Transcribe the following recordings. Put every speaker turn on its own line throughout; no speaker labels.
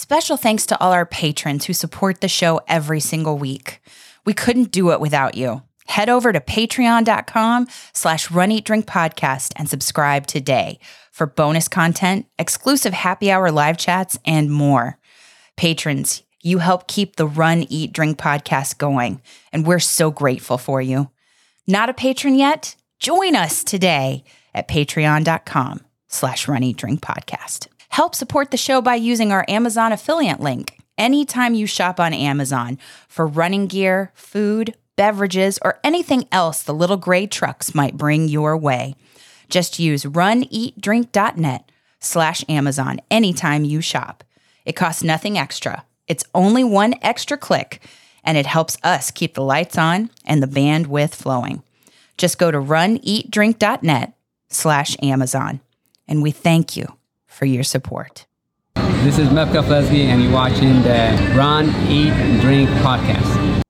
Special thanks to all our patrons who support the show every single week. We couldn't do it without you. Head over to patreon.com slash run eat drink podcast and subscribe today for bonus content, exclusive happy hour live chats, and more. Patrons, you help keep the Run Eat Drink podcast going, and we're so grateful for you. Not a patron yet? Join us today at patreon.com slash run eat drink podcast. Help support the show by using our Amazon affiliate link anytime you shop on Amazon for running gear, food, beverages, or anything else the little gray trucks might bring your way. Just use runeatdrink.net slash Amazon anytime you shop. It costs nothing extra. It's only one extra click, and it helps us keep the lights on and the bandwidth flowing. Just go to runeatdrink.net slash Amazon. And we thank you for your support.
This is Meb Keflezighi, and you're watching the Run, Eat, and Drink podcast.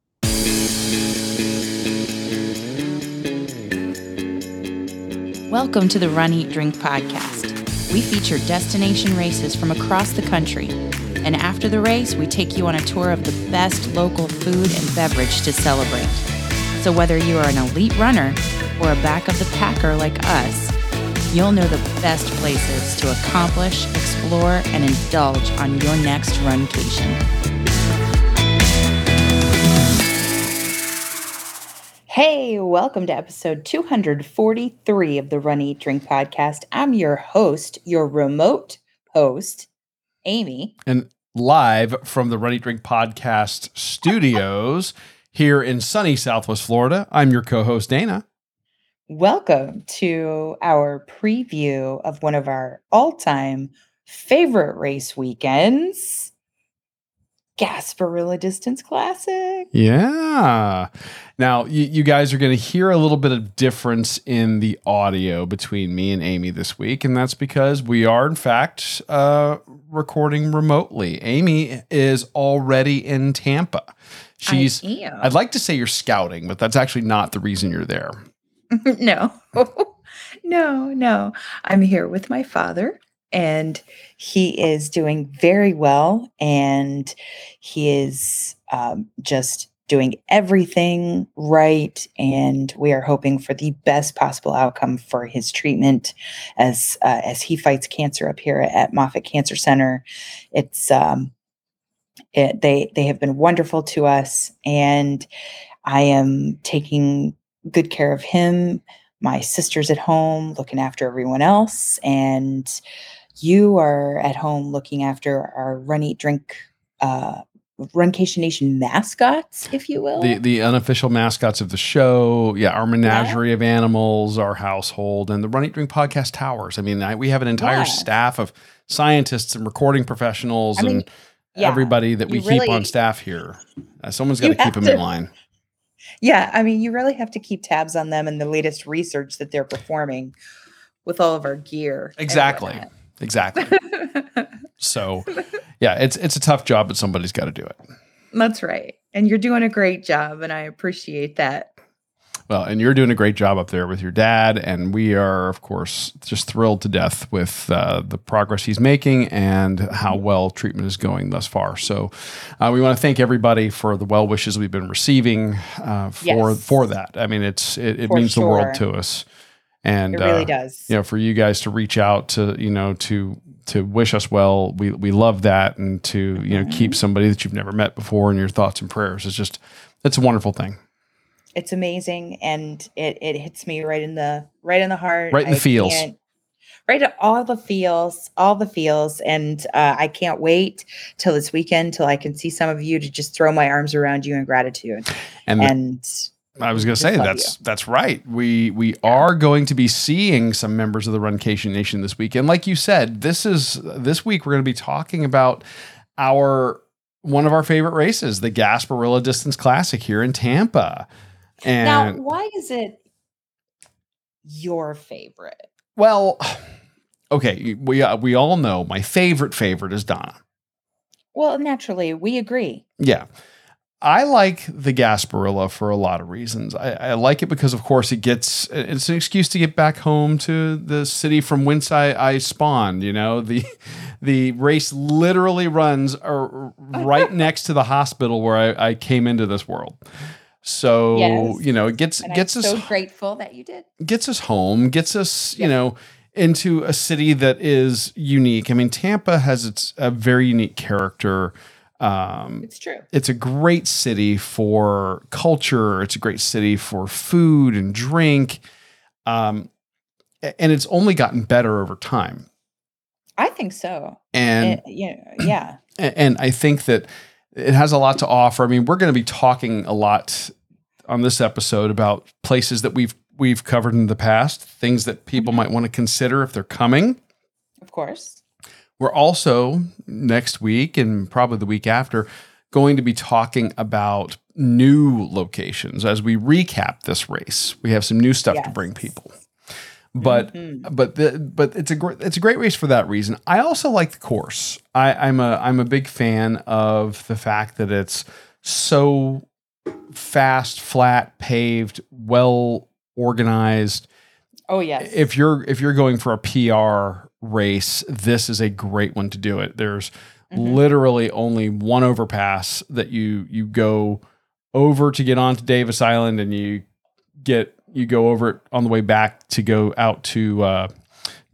Welcome to the Run, Eat, Drink podcast. We feature destination races from across the country. And after the race, we take you on a tour of the best local food and beverage to celebrate. So whether you are an elite runner or a back of the packer like us, you'll know the best places to accomplish, explore, and indulge on your next runcation. Hey, welcome to episode 243 of the Run Eat Drink podcast. I'm your host, your remote host, Amy.
And live from the Run Eat Drink podcast studios here in sunny Southwest Florida, I'm your co host, Dana.
Welcome to our preview of one of our all time favorite race weekends. Gasparilla Distance Classic.
Yeah. Now, you, you guys are going to hear a little bit of difference in the audio between me and Amy this week, and that's because we are, in fact, uh, recording remotely. Amy is already in Tampa. She's, I'd like to say you're scouting, but that's actually not the reason you're there.
no, no, no. I'm here with my father and he is doing very well and he is um, just doing everything right and we are hoping for the best possible outcome for his treatment as uh, as he fights cancer up here at Moffitt Cancer Center it's um it, they they have been wonderful to us and I am taking good care of him my sister's at home looking after everyone else and you are at home looking after our run eat drink uh Runcation Nation mascots, if you will.
The the unofficial mascots of the show, yeah, our menagerie yeah. of animals, our household, and the Run Eat Drink podcast towers. I mean, I, we have an entire yeah. staff of scientists and recording professionals I mean, and yeah, everybody that we keep on staff here. Uh, someone's got to keep them to, in line.
Yeah, I mean, you really have to keep tabs on them and the latest research that they're performing with all of our gear.
Exactly. Exactly. so, yeah, it's it's a tough job, but somebody's got to do it.
That's right. And you're doing a great job and I appreciate that.
Well, and you're doing a great job up there with your dad, and we are, of course, just thrilled to death with uh, the progress he's making and how mm-hmm. well treatment is going thus far. So, uh, we want to thank everybody for the well wishes we've been receiving uh, for yes. for that. I mean, it's it, it means sure. the world to us and
it really uh, does.
You know, for you guys to reach out to you know to to wish us well, we we love that, and to you know mm-hmm. keep somebody that you've never met before in your thoughts and prayers. It's just it's a wonderful thing.
It's amazing, and it it hits me right in the right in the heart,
right in the feels.
Right at all the feels, all the feels, and uh, I can't wait till this weekend till I can see some of you to just throw my arms around you in gratitude.
And, and I was going to say that's you. that's right. We we yeah. are going to be seeing some members of the Runcation Nation this week, and like you said, this is this week we're going to be talking about our one of our favorite races, the Gasparilla Distance Classic here in Tampa. And
now, why is it your favorite?
Well, okay, we uh, we all know my favorite favorite is Donna.
Well, naturally, we agree.
Yeah. I like the Gasparilla for a lot of reasons. I, I, like it because, of course, it gets it's an excuse to get back home to the city from whence I, I spawned. You know, the the race literally runs uh, right next to the hospital where I, I came into this world. So
Yes.
you know, it gets
And
gets
I'm
us
so grateful that you did.
gets us home, gets us, you know, into a city that is unique. I mean, Tampa has its a very unique character. Um,
It's true.
it's a great city for culture. It's a great city for food and drink. Um, and it's only gotten better over time.
I think so.
And
Uh, you know, yeah.
and I think that it has a lot to offer. I mean, we're going to be talking a lot on this episode about places that we've we've covered in the past, things that people mm-hmm. might want to consider if they're coming.
Of course.
We're also next week and probably the week after going to be talking about new locations as we recap this race. We have some new stuff to bring people. But
Mhm.
but the, but it's a great it's a great race for that reason. I also like the course. I, I'm a I'm a big fan of the fact that it's so fast, flat, paved, well organized.
Oh yes.
If you're if you're going for a PR race, this is a great one to do it. There's
Mhm.
literally only one overpass that you you go over to get onto Davis Island, and you get you go over it on the way back to go out to uh,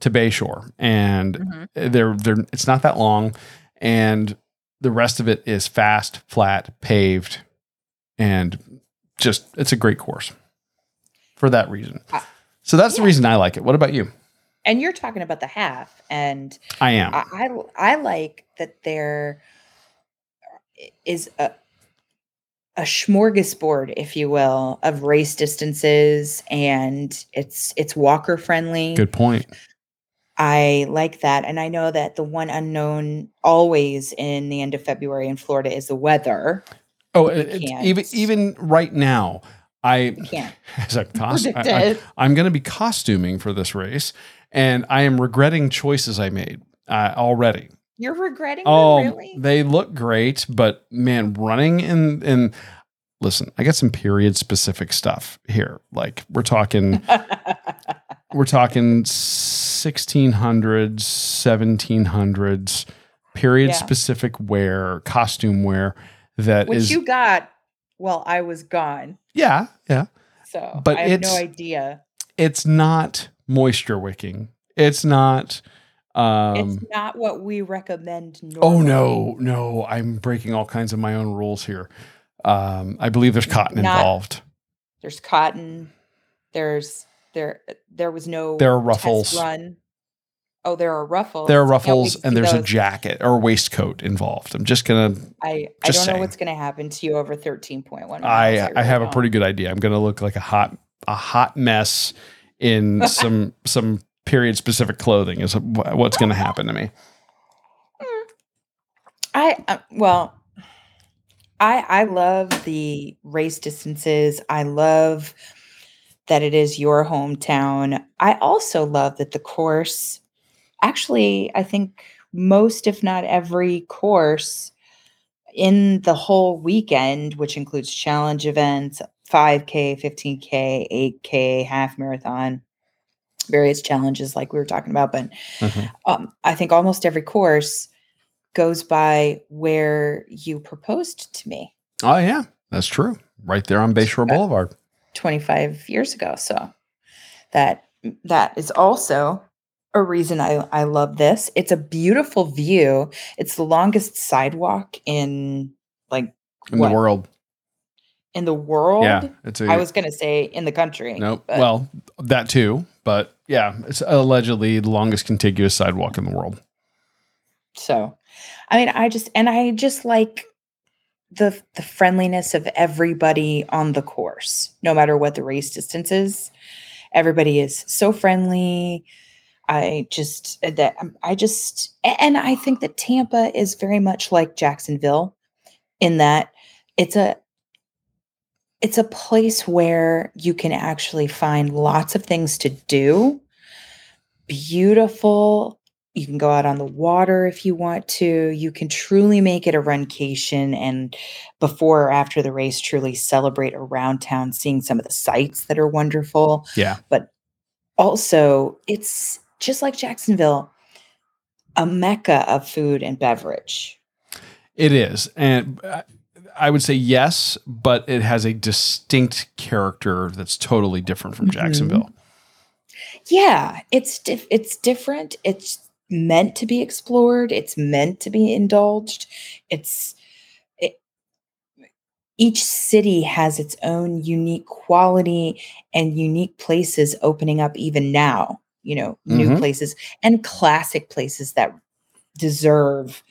to Bayshore, and
Mhm.
they're they're it's not that long, and the rest of it is fast, flat, paved, and just it's a great course for that reason. So that's the reason I like it. What about you?
And you're talking about the half, and
I am.
I, I I like that there is a a smorgasbord, if you will, of race distances, and it's it's walker friendly.
Good point.
I like that, and I know that the one unknown always in the end of February in Florida is the weather.
Oh,
You
it- it's
can't.
even even right now, I as a cos- I, am going to be costuming for this race, and I am regretting choices I made uh, already.
You're regretting
Oh,
them, um, really?
they look great, but man, running in and listen, I got some period specific stuff here. Like we're talking, we're talking 1600s, 1700s, period
Yeah.
specific wear, costume wear that
Which
is-
you got while I was gone.
yeah, yeah.
So
But
I have no idea.
It's not moisture wicking. It's not. Um,
it's not what we recommend normally.
Oh no, no! I'm breaking all kinds of my own rules here. Um, I believe there's cotton
Not-
involved.
There's cotton. There's there there was no
There are ruffles.
run. Oh, there are ruffles.
There are ruffles and there's a jacket or waistcoat involved. I'm just gonna.
I I
just
don't
saying.
know what's going to happen to you over 13.1.
I I
really
have a
don't.
pretty good idea. I'm gonna look like a hot a hot mess in some some period specific clothing. Is what's gonna happen to me.
I uh, well, I I love the race distances. I love that it is your hometown. I also love that the course actually I think most if not every course in the whole weekend, which includes challenge events, 5K, 15K, 8K, half marathon, various challenges like we were talking about, but
Mhm.
um, I think almost every course goes by where you proposed to me
Oh yeah, that's true. Right there on Bayshore Boulevard.
25 years ago. So that that is also a reason I, I love this. It's a beautiful view. It's the longest sidewalk in like
in
What?
the world.
in the world.
Yeah, it's a
I was gonna say in the country.
Nope. Well, that too, but yeah, it's allegedly the longest contiguous sidewalk in the world.
So, I mean, I just and I just like the the friendliness of everybody on the course, no matter what the race distance is. Everybody is so friendly. I just uh, that um, I just and I think that Tampa is very much like Jacksonville in that it's a it's a place where you can actually find lots of things to do beautiful you can go out on the water if you want to. You can truly make it a runcation and before or after the race, truly celebrate around town, seeing some of the sights that are wonderful.
Yeah.
But also, it's just like Jacksonville, a mecca of food and beverage.
It is. And uh, I would say yes, but it has a distinct character that's totally different from
Mhm.
Jacksonville.
Yeah, it's it's different. It's meant to be explored. It's meant to be indulged. It's it, each city has its own unique quality and unique places opening up even now. You know, new
Mhm.
places and classic places that deserve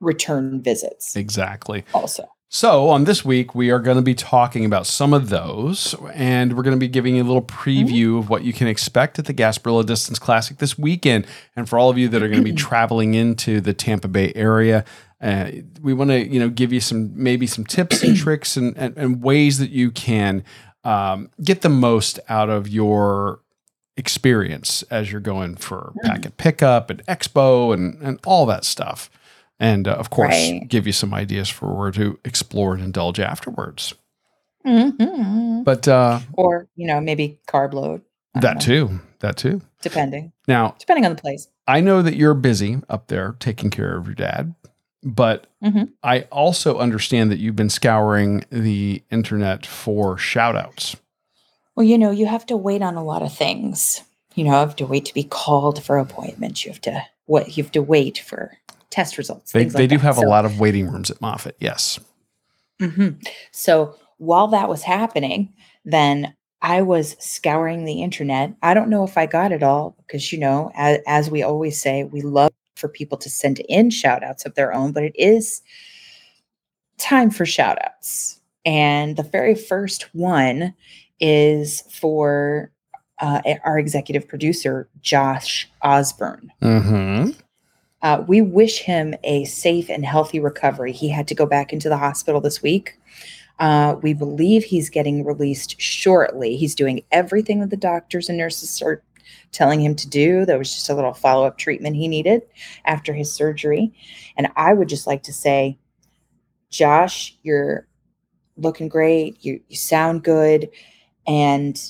return visits.
Exactly.
Also,
So, on this week, we are going to be talking about some of those, and we're going to be giving you a little preview of what you can expect at the Gasparilla Distance Classic this weekend. And for all of you that are going to be traveling into the Tampa Bay area, uh, we want to, you know, give you some maybe some tips and tricks and, and, and ways that you can um, get the most out of your experience as you're going for packet pickup and expo and, and all that stuff. And uh, of course,
Right.
give you some ideas for where to explore and indulge afterwards.
Mhm.
But uh,
or you know, maybe carb load. I
that too, that too.
depending
Now,
depending on the place.
I know that you're busy up there taking care of your dad, but
Mhm.
I also understand that you've been scouring the internet for shout outs.
Well, you know, you have to wait on a lot of things. You know, you have to wait to be called for appointments. You have to what you have to wait for test results.
They, they
like
do
that.
have a lot of waiting rooms at Moffitt. Yes.
Mhm. So while that was happening, then I was scouring the internet. I don't know if I got it all because, you know, as, as we always say, we love for people to send in shout outs of their own, but it is time for shout outs. And the very first one is for uh, our executive producer, Josh Osborne.
Mm-hmm.
Uh, we wish him a safe and healthy recovery. He had to go back into the hospital this week. Uh, we believe he's getting released shortly. He's doing everything that the doctors and nurses are telling him to do. There was just a little follow up treatment he needed after his surgery. And I would just like to say, Josh, you're looking great. You, you sound good. And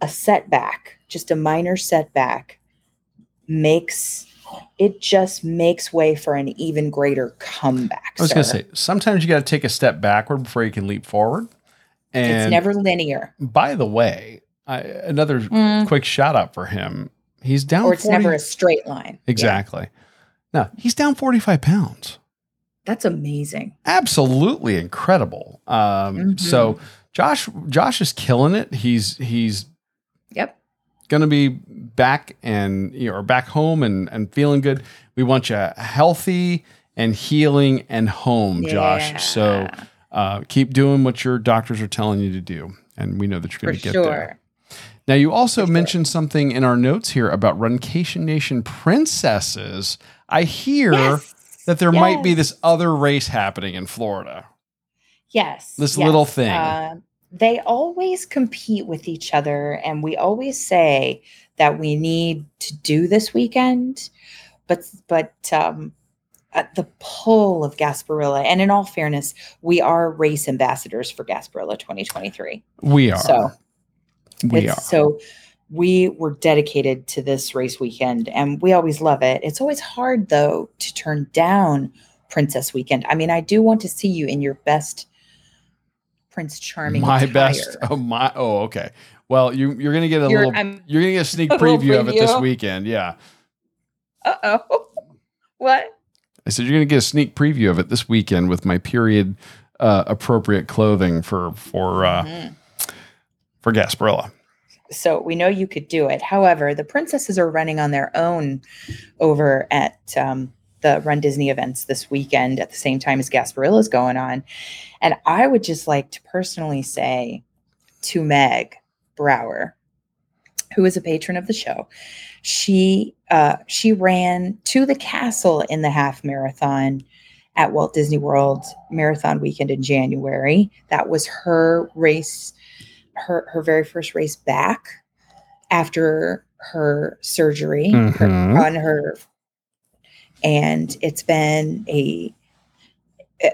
a setback, just a minor setback, makes it just makes way for an even greater comeback.
I was going to say, sometimes you got to take a step backward before you can leap forward. And
it's never linear,
by the way, I, another
Mm.
quick shout out for him. He's down.
or it's
40
never a straight line. Yeah,
Exactly. No, he's down 45 pounds.
that's amazing.
Absolutely incredible. Um, So Josh, Josh is killing it. He's he's
Yep.
Going to be back and you know, or back home and and feeling good. We want you healthy and healing and home, Josh. So uh, keep doing what your doctors are telling you to do, and we know that you're going to get
sure.
there. Now, you also
For sure.
mentioned something in our notes here about Runcation Nation princesses. I hear
Yes.
that there might be this other race happening in Florida.
Yes.
This
yes.
little thing.
Uh, they always compete with each other, and we always say that we need to do this weekend, but but um, at the pull of Gasparilla, and in all fairness, we are race ambassadors for Gasparilla 2023.
We are.
So
we are.
So we were dedicated to this race weekend and we always love it. It's always hard though to turn down Princess Weekend. I mean, I do want to see you in your best Prince Charming.
my
attire.
best. Oh my. Oh, okay. Well, you you're gonna get a
You're-
little.
I'm-
you're gonna get a sneak
a little
preview of it this weekend. Yeah.
Uh oh. What?
I said you're gonna get a sneak preview of it this weekend with my period uh, appropriate clothing for for uh,
Mhm.
for Gasparilla.
So we know you could do it. However, the princesses are running on their own over at um, the Run Disney events this weekend at the same time as Gasparilla is going on. And I would just like to personally say to Meg Brower, who is a patron of the show, she uh, she ran to the castle in the half marathon at Walt Disney World Marathon Weekend in January. That was her race her her very first race back after her surgery her-
Mhm.
on her and it's been a eh,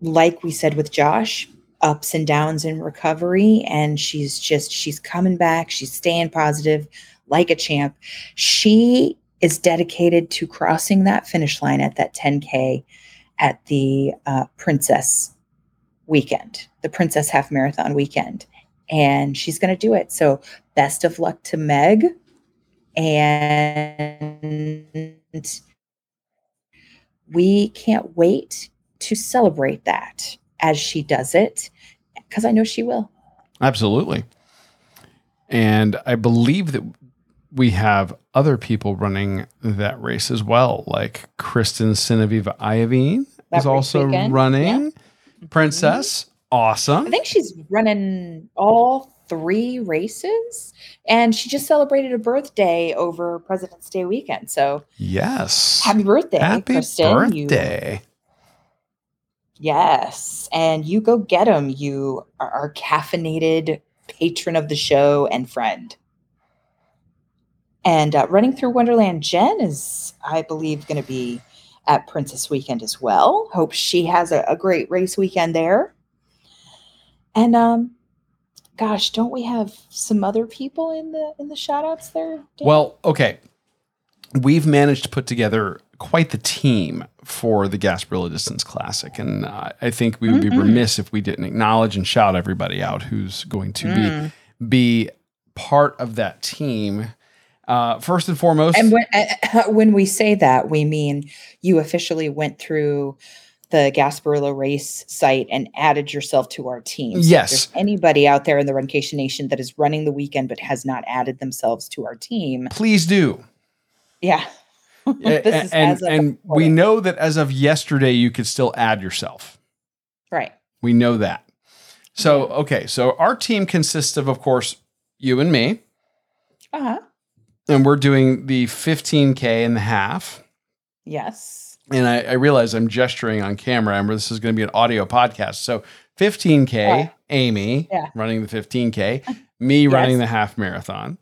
like we said with Josh, ups and downs in recovery and she's just she's coming back, she's staying positive like a champ. She is dedicated to crossing that finish line at that 10k at the uh, Princess weekend, the Princess Half Marathon weekend. And she's going to do it. So, best of luck to Meg. And we can't wait to celebrate that as she does it because I know she will.
Absolutely. And I believe that we have other people running that race as well, like Kristen Sinaviva Iovine
That
is also
weekend,
running. Princess, mm-hmm. awesome.
I think she's running all three races and she just celebrated a birthday over President's Day weekend. So
yes.
happy birthday,
Happy
Kristen. You-
birthday.
Yes. And you go get them. You are our caffeinated patron of the show and friend. And uh, running through Wonderland, Jen is, I believe, going to be at Princess Weekend as well. Hope she has a, a great race weekend there. And um, gosh, don't we have some other people in the in the shout outs there? Dan?
Well, okay. We've managed to put together quite the team for the Gasparilla Distance Classic. And uh, I think we would be
Mhm.
remiss if we didn't acknowledge and shout everybody out who's going to
Mm.
be, be part of that team. Uh, first and foremost,
And when uh, when we say that, we mean you officially went through the Gasparilla race site and added yourself to our team. So if
Yes.
there's anybody out there in the Runcation Nation that is running the weekend but has not added themselves to our team,
please do.
yeah.
A-
this is
and
as of
and we know that as of yesterday, you could still add yourself.
right.
We know that. So, okay. So our team consists of, of course, you and me.
Uh huh.
and we're doing the 15k and the half.
Yes.
And I, I realize I'm gesturing on camera, and this is going to be an audio podcast. So 15k,
Yeah.
Amy
Yeah.
running the 15k, me running the half marathon.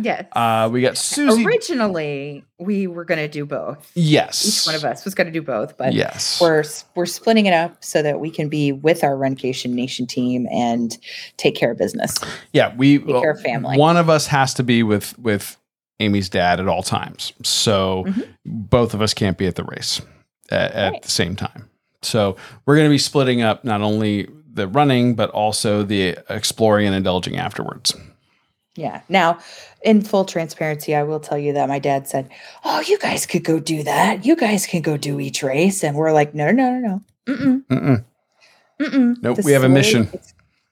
Yes.
Uh, we got Susie.
Originally, we were going to do both.
yes,
Each one of us was going to do both, but
yes,
we're we're splitting it up so that we can be with our Runcation Nation team and take care of business.
yeah. We
Take care of family.
One of us has to be with with Amy's dad at all times. So
Mhm.
both of us can't be at the race at, at
Right.
the same time. So we're going to be splitting up not only the running but also the exploring and indulging afterwards.
Yeah. Now, in full transparency, I will tell you that my dad said, "Oh, you guys could go do that. You guys can go do each race." And we're like, "No, no, no, no. Mm-mm,
Mm-mm.
mm-mm.
Nope,
This
we have a mission.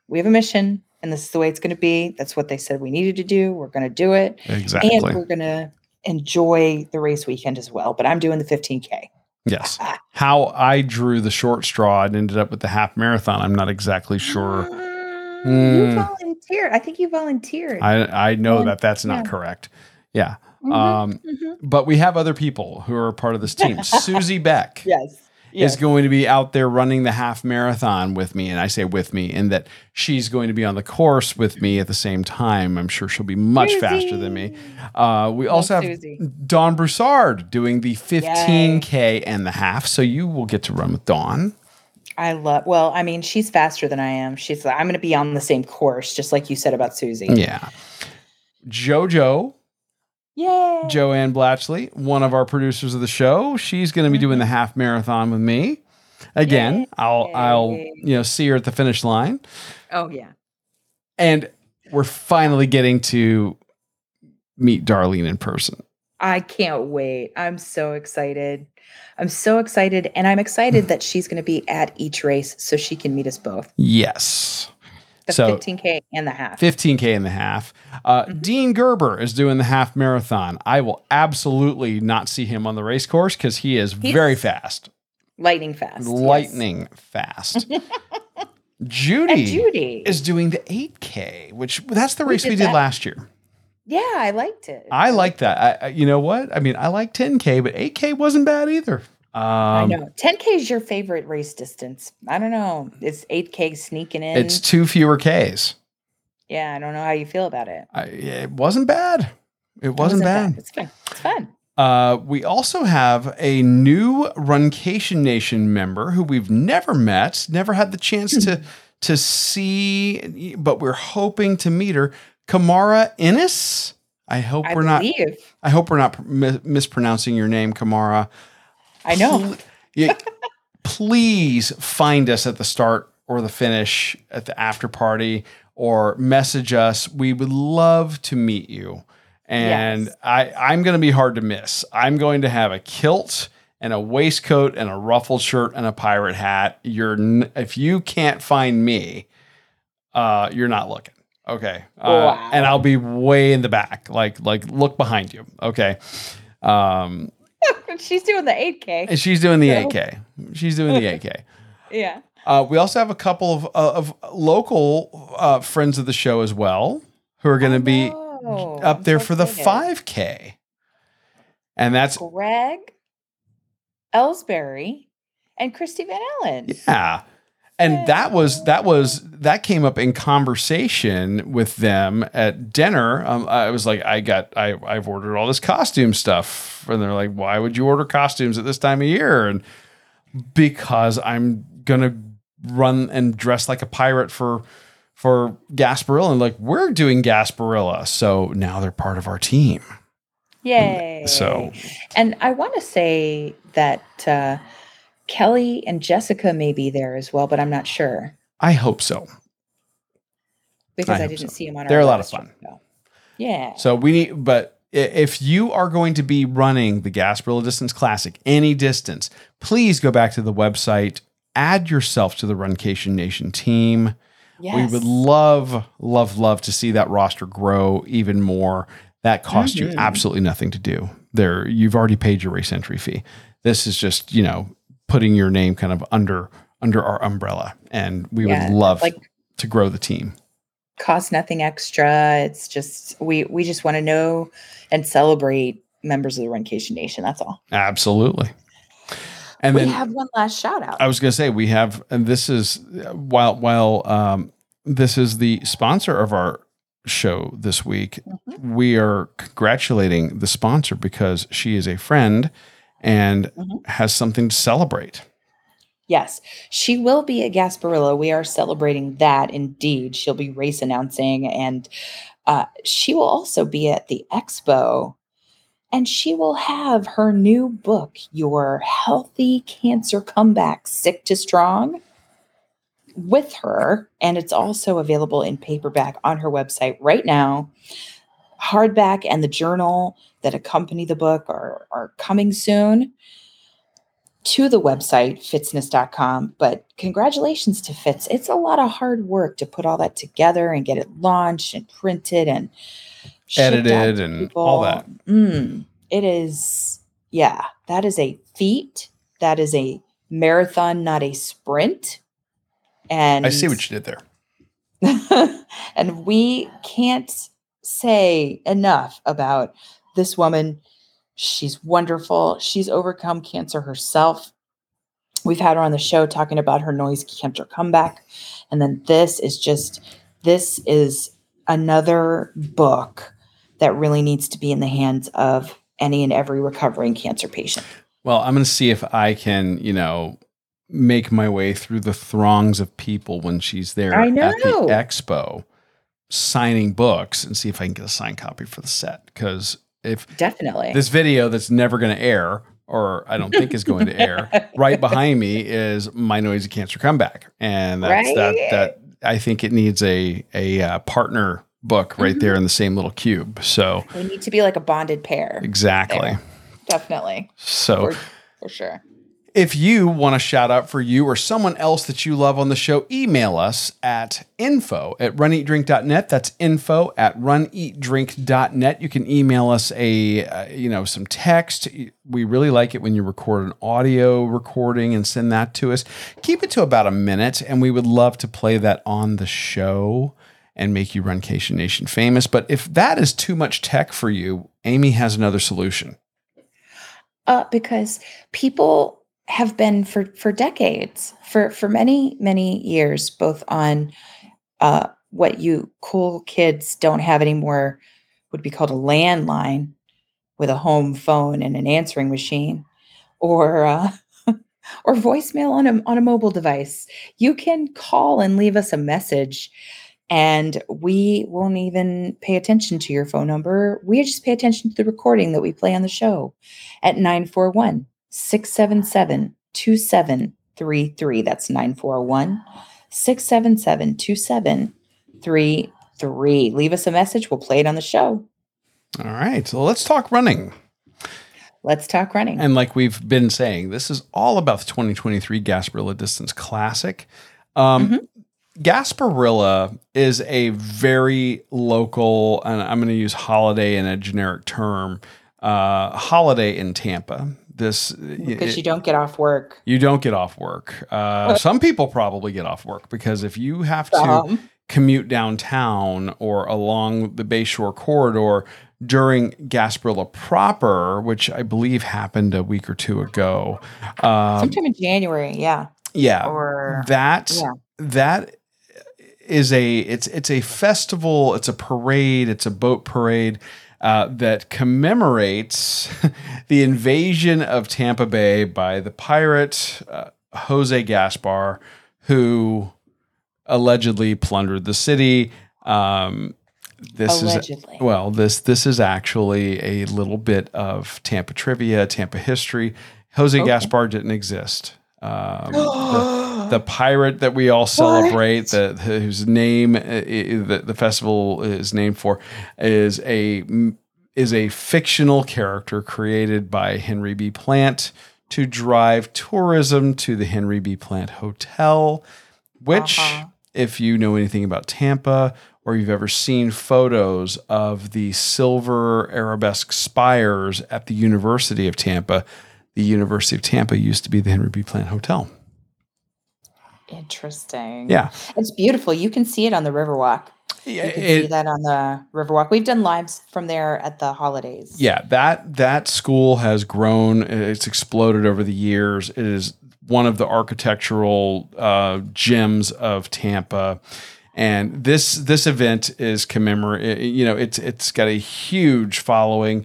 We have a mission, and this is the way it's going to be. That's what they said we needed to do. We're going to do it,
Exactly.
and we're going to enjoy the race weekend as well. But I'm doing the 15k.
yes. How I drew the short straw and ended up with the half marathon, I'm not exactly sure.
Mm,
Hmm.
You volunteered. I think you volunteered.
I I know
Yeah.
that that's not
Yeah.
correct. Yeah.
Mhm,
Um,
mhm.
but we have other people who are part of this team. Susie Beck.
Yes.
Is going to be out there running the half marathon with me. And I say with me in that she's going to be on the course with me at the same time. I'm sure she'll be much faster than me. Uh, we also have
Susie.
Dawn Broussard doing the 15K and the half. So you will get to run with Dawn.
I love. Well, I mean, she's faster than I am. She's. I'm going to be on the same course, just like you said about Susie.
Yeah. JoJo,
Yay!
Joanne Blatchley, one of our producers of the show, she's going to be doing the mm-hmm. half marathon with me. Again, I'll I'll you know see her at the finish line.
Oh yeah.
And we're finally getting to meet Darlene in person.
I can't wait. I'm so excited. I'm so excited, and I'm excited that she's going to be at each race so she can meet us both.
Yes.
The
So-
15k and the half.
15K and the half. Uh,
Mm-hmm.
Dean Gerber is doing the half marathon. I will absolutely not see him on the race course because he is
He's
very fast,
Lightning fast. yes.
lightning fast. Judy,
And Judy.
is doing the 8K, which that's the race we
did
did last year.
yeah, I liked it.
I like that. I, I- you know what? I mean, I like 10K, but 8K wasn't bad either. Um,
I know. 10k is your favorite race distance. I don't know. It's 8k sneaking in.
It's two fewer Ks.
yeah, I don't know how you feel about it.
I, it wasn't bad. It wasn't, bad.
It's fun. It's fun.
Uh, we also have a new Runcation Nation member who we've never met, never had the chance to to see, but we're hoping to meet her. Kamara Innes. I hope
I
we're not.
believe.
I hope we're not mi- mispronouncing your name, Kamara.
I know.
Yeah, please find us at the start or the finish at the after party or message us. We would love to meet you. And
Yes.
I, I'm going to be hard to miss. I'm going to have a kilt and a waistcoat and a ruffled shirt and a pirate hat. You're n- if you can't find me, uh, you're not looking. Okay. Uh,
Wow.
And I'll be way in the back. Like like look behind you. Okay. Um,
She's doing the 8K.
and she's doing the
So-
8K. She's doing the 8K.
Yeah.
Uh, we also have a couple of, uh, of local uh, friends of the show as well who are going to be up
I'm
there
so
for the
excited.
5K. And that's,
Greg Ellsbury and Christy Van Allen.
yeah. And that was, that was, that came up in conversation with them at dinner. Um, I was like, I got, I, I've ordered all this costume stuff. And they're like, why would you order costumes at this time of year? And because I'm going to run and dress like a pirate for, for Gasparilla. And like, we're doing Gasparilla. So now they're part of our team.
Yay.
So
And I want to say that uh, Kelly and Jessica may be there as well, but I'm not sure
I hope so.
because
I
I, didn't
so.
see them on. Our.
They're a lot of fun.
right now. Yeah.
So we need, but if you are going to be running the Gasparilla Distance Classic, any distance, please go back to the website, add yourself to the Runcation Nation team.
Yes.
We would love, love, love to see that roster grow even more. That costs you
Mhm.
absolutely nothing to do. There, you've already paid your race entry fee. This is just, you know, putting your name kind of under under our umbrella, and we
Yeah,
would love
like
to grow the team.
cost nothing extra. It's just we we just want to know and celebrate members of the Runcation Nation. That's all.
Absolutely. And
we
then
have one last shout out.
I was going to say we have, and this is while while um, this is the sponsor of our show this week.
Mm-hmm.
We are congratulating the sponsor because she is a friend and
Mhm.
has something to celebrate.
Yes, she will be at Gasparilla. We are celebrating that indeed. She'll be race announcing, and uh, she will also be at the expo. And she will have her new book, Your Healthy Cancer Comeback Sick to Strong, with her. And it's also available in paperback on her website right now. Hardback and the journal that accompany the book are, are coming soon to the website fitzness.com but congratulations to fitz. It's a lot of hard work to put all that together and get it launched and printed and
Edited and all that.
Mm, it is yeah that is a feat. That is a marathon not a sprint. And
I see what you did there.
and we can't say enough about this woman. She's wonderful. She's overcome cancer herself. We've had her on the show talking about her noise cancer comeback. And then this is just, this is another book that really needs to be in the hands of any and every recovering cancer patient.
Well, I'm going to see if I can, you know, make my way through the throngs of people when she's there
I
at the expo signing books and see if I can get a signed copy for the set. Because if
Definitely.
this video that's never going to air, or I don't think is going to air, right behind me is my noisy cancer comeback, and that's that
Right?
that I think it needs a a uh, partner book right there in the same little cube. So
we need to be like a bonded pair.
exactly.
There. Definitely.
So
For, for sure.
If you want a shout out for you or someone else that you love on the show, email us at info at runeatdrink.net. That's info at runeatdrink.net. You can email us a, uh, you know, some text. We really like it when you record an audio recording and send that to us. Keep it to about a minute, and we would love to play that on the show and make you Runcation Nation famous. But if that is too much tech for you, Amy has another solution.
Uh, because people have been for for decades, for for many many years, both on uh, what you cool kids don't have anymore would be called a landline, with a home phone and an answering machine or uh, or voicemail on a on a mobile device. You can call and leave us a message and we won't even pay attention to your phone number. We just pay attention to the recording that we play on the show at 941 677 2733. That's 941 677 2733. Leave us a message. We'll play it on the show.
All right. So let's talk running.
Let's talk running.
And like we've been saying, this is all about the 2023 Gasparilla Distance Classic. Um,
Mhm.
Gasparilla is a very local, and I'm going to use holiday in a generic term, uh, holiday in Tampa. This
because you don't get off work.
you don't get off work. Uh, some people probably get off work because if you have to
Some.
commute downtown or along the Bayshore corridor during Gasparilla proper, which I believe happened a week or two ago. Um,
Sometime in January, yeah.
yeah,
Or
that
yeah.
that is a it's it's a festival. It's a parade. It's a boat parade. Uh, that commemorates the invasion of Tampa Bay by the pirate uh, Jose Gaspar, who allegedly plundered the city. Um, this
Allegedly.
is well, this this is actually a little bit of Tampa trivia, Tampa history. Jose
Okay.
Gaspar didn't exist. Um, the, the pirate that we all celebrate, that whose name uh, the, the festival is named for, is a is a fictional character created by Henry B. Plant to drive tourism to the Henry B. Plant Hotel, which,
Uh-huh.
if you know anything about Tampa or you've ever seen photos of the silver arabesque spires at the University of Tampa, the University of Tampa used to be the Henry B. Plant Hotel.
Interesting.
Yeah.
It's beautiful. You can see it on the Riverwalk.
Yeah,
You can
it-
see that on the Riverwalk. We've done lives from there at the holidays.
yeah that that school has grown it's exploded over the years it is one of the architectural uh, gems of tampa and this this event is commemorate you know it's it's got a huge following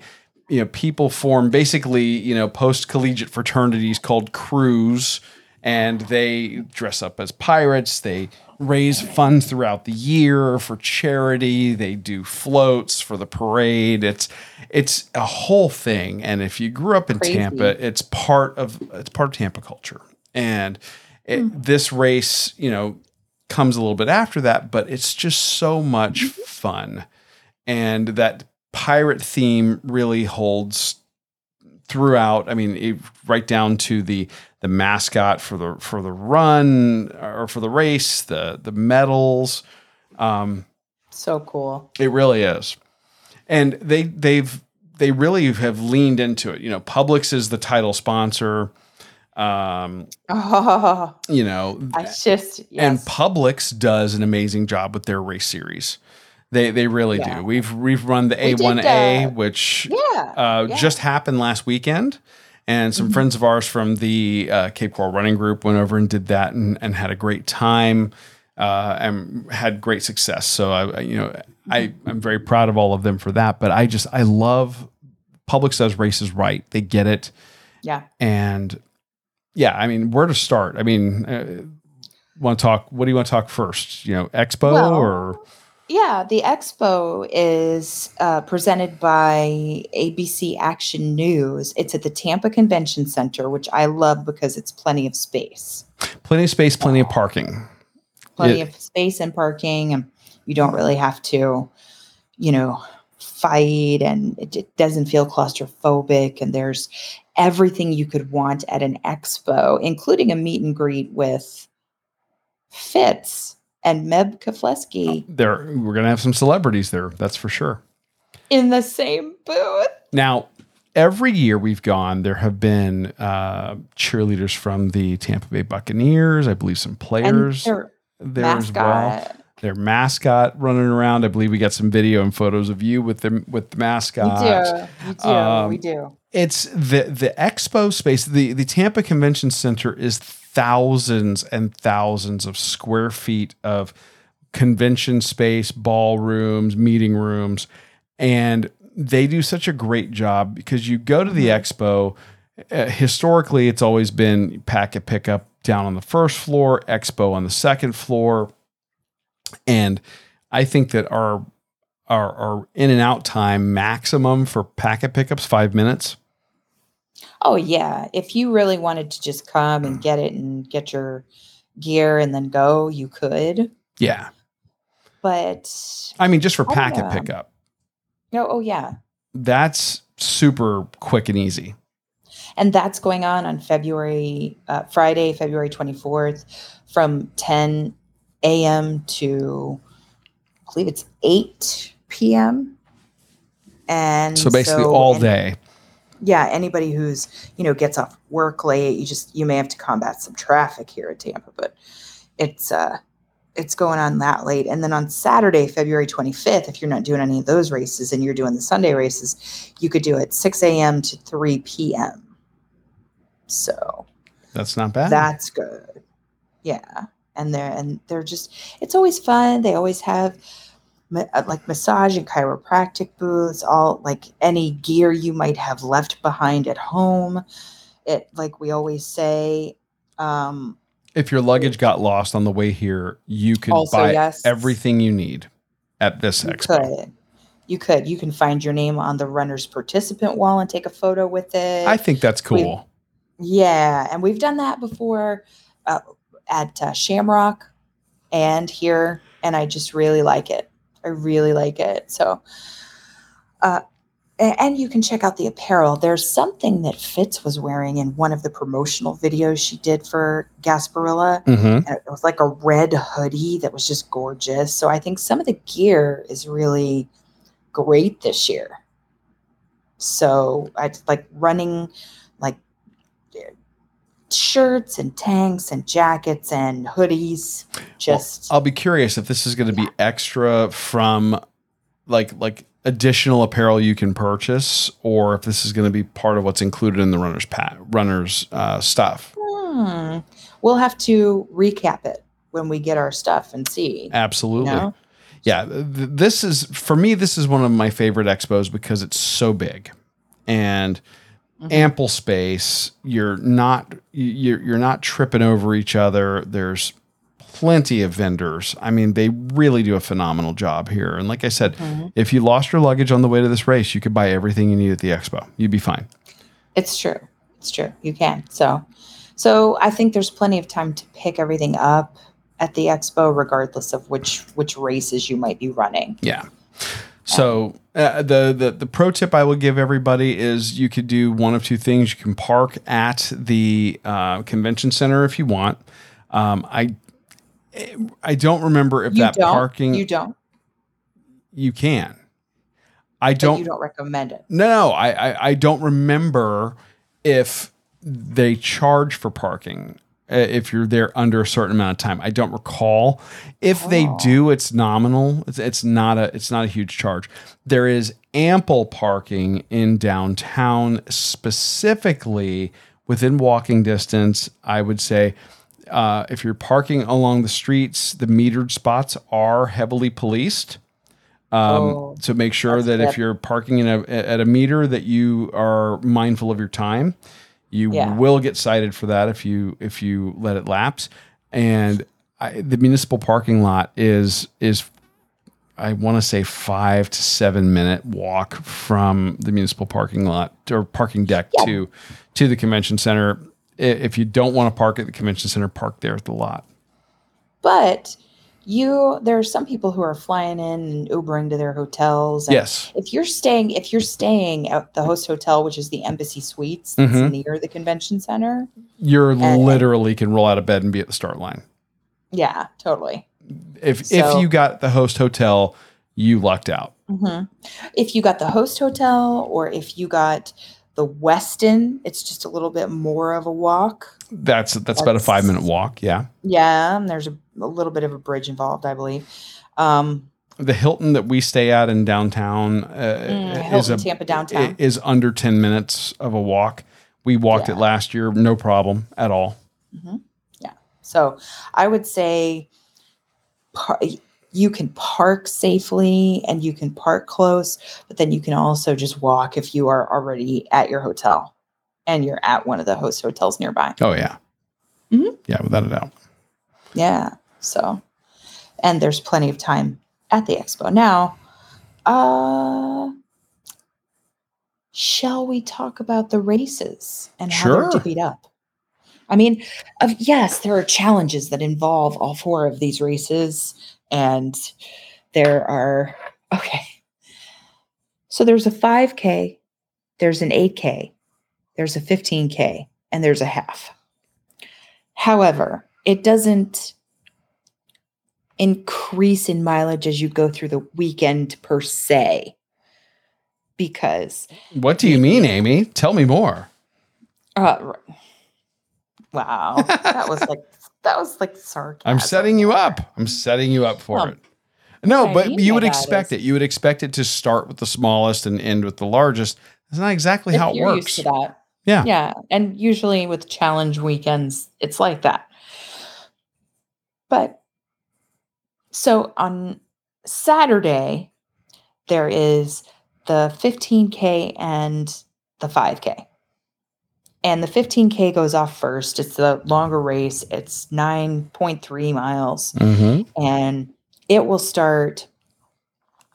you know people form basically you know post collegiate fraternities called crews and they dress up as pirates they raise funds throughout the year for charity they do floats for the parade. It's it's a whole thing and if you grew up in
Crazy.
tampa it's part of it's part of tampa culture. And it, hmm. this race you know comes a little bit after that but it's just so much fun. And that pirate theme really holds throughout. I mean, it, right down to the the mascot for the for the run or for the race, the the medals. Um,
So cool.
it really is, and they they've they really have leaned into it. You know, Publix is the title sponsor. Um,
Oh,
you know,
I just yes.
and Publix does an amazing job with their race series. They they really
Yeah.
do. We've we've run the A1A,
uh,
which
yeah.
uh,
yeah.
just happened last weekend. And some
Mhm.
friends of ours from the uh, Cape Coral Running Group went over and did that and, and had a great time uh, and had great success. So I, I- you know, I I'm very proud of all of them for that. But I just I love Publix does races right. They get it,
yeah.
and yeah, I mean, where to start? I mean, uh, want to talk? What do you want to talk first? You know, Expo
Well,
or
Yeah, the expo is uh, presented by ABC Action News. It's at the Tampa Convention Center, which I love because it's plenty of space.
plenty of space, plenty of parking.
Plenty
It-
of space and parking, and you don't really have to, you know, fight, and it, it doesn't feel claustrophobic. And there's everything you could want at an expo, including a meet and greet with Fitz and Meb Keflezighi
There, we're gonna have some celebrities there. That's for sure.
in the same booth.
Now, every year we've gone, there have been uh, cheerleaders from the Tampa Bay Buccaneers. I believe some players there as well. Their mascot running around. I believe we got some video and photos of you with them with the
We
mascot.
do. We do.
Um,
we do.
It's the the expo space. The the Tampa Convention Center is thousands and thousands of square feet of convention space, ballrooms, meeting rooms, and they do such a great job because you go to the expo. Uh, historically, it's always been packet pickup down on the first floor, expo on the second floor, and I think that our our, our in and out time maximum for packet pickups five minutes.
Oh yeah, if you really wanted to just come and get it and get your gear and then go, you could.
Yeah,
But
I mean just for packet
know.
pickup,
no, oh yeah,
that's super quick and easy.
and that's going on on February uh, Friday, February twenty fourth, from ten a.m. to I believe it's eight p.m. And
So basically all
and-
day.
yeah anybody who's you know gets off work late you just you may have to combat some traffic here at tampa but it's uh it's going on that late and then on saturday february 25th if you're not doing any of those races and you're doing the sunday races you could do it 6 a.m to 3 p.m so
That's not bad.
that's good yeah and they're and they're just it's always fun they always have uh, like massage and chiropractic booths all like any gear you might have left behind at home it like we always say um
if your luggage got lost on the way here, you could
Also,
buy
yes.
everything you need at this
you
expo.
could you could you can find your name on the runner's participant wall and take a photo with it
I think that's
We-
cool.
Yeah, and we've done that before uh, at uh, Shamrock and here, and I just really like it. I really like it. So, uh, and you can check out the apparel. There's something that Fitz was wearing in one of the promotional videos she did for Gasparilla,
hmm
and it was like a red hoodie that was just gorgeous. So I think some of the gear is really great this year. So I like running shirts and tanks and jackets and hoodies. Just
I'll be curious if this is going to be extra from like like additional apparel you can purchase, or if this is going to be part of what's included in the runners pat runners uh, stuff.
hmm, we'll have to recap it when we get our stuff and see.
Absolutely.
You know?
yeah th- this is for me this is one of my favorite expos because it's so big and
Mhm.
ample space you're not you're, you're not tripping over each other there's plenty of vendors i mean they really do a phenomenal job here and like i said
Mhm.
if you lost your luggage on the way to this race you could buy everything you need at the expo you'd be fine
It's true. It's true. You can. So, so I think there's plenty of time to pick everything up at the expo, regardless of which which races you might be running.
Yeah. So uh, the, the the pro tip I would give everybody is you could do one of two things. You can park at the uh, convention center if you want. Um, I I don't remember if
you
that parking
You don't.
You can. I don't.
you don't recommend it.
No, no, I, I I don't remember if they charge for parking if you're there under a certain amount of time. I don't recall. If they
Oh.
do, it's nominal. It's, it's not a it's not a huge charge. There is ample parking in downtown, specifically within walking distance. I would say. Uh, if you're parking along the streets, the metered spots are heavily policed. Um,
Oh,
to make sure that if you're parking in a, at a meter that you are mindful of your time. You
Yeah.
will get cited for that if you if you let it lapse. And I, the municipal parking lot is is I want to say five to seven minute walk from the municipal parking lot or parking deck
Yeah.
to to the convention center. If you don't want to park at the convention center, park there at the lot.
But you, there are some people who are flying in and Ubering to their hotels. And
Yes.
If you're staying, if you're staying at the host hotel, which is the Embassy Suites, that's
Mhm.
near the convention center.
You're
And-
literally can roll out of bed and be at the start line.
Yeah, totally.
If
So-
if you got the host hotel, you lucked out.
hmm If you got the host hotel or if you got the Westin, it's just a little bit more of a walk.
That's that's, about a five minute walk. Yeah.
Yeah, and there's a, a little bit of a bridge involved, I believe. Um,
The Hilton that we stay at in downtown uh,
Mm,
is
Hilton
a
Tampa downtown.
is under ten minutes of a walk. We walked it last year, no problem at all. Yeah.
So I would say, par- you can park safely and you can park close, but then you can also just walk if you are already at your hotel and you're at one of the host hotels nearby.
Oh yeah.
Mhm.
Yeah, without a doubt.
Yeah. So, and there's plenty of time at the expo. Now, uh, shall we talk about the races and how they're divvied up? I mean, of yes, there are challenges that involve all four of these races, and there are okay. So there's a 5K, there's an 8K, there's a 15K, and there's a half. However, it doesn't increase in mileage as you go through the weekend per se. Because,
What do you mean, Amy? Tell me more.
uh, wow, that was like that was like sarcasm.
I'm setting you up. I'm setting you up for
Well,
it. No,
I
but
mean
you would expect
is-
it. You would expect it to start with the smallest and end with the largest. That's not exactly how it works.
used to that.
Yeah.
Yeah. And usually with challenge weekends, it's like that. But so on Saturday, there is the 15K and the 5K. And the 15K goes off first. It's the longer race, it's 9.3 miles
Mm-hmm.
and it will start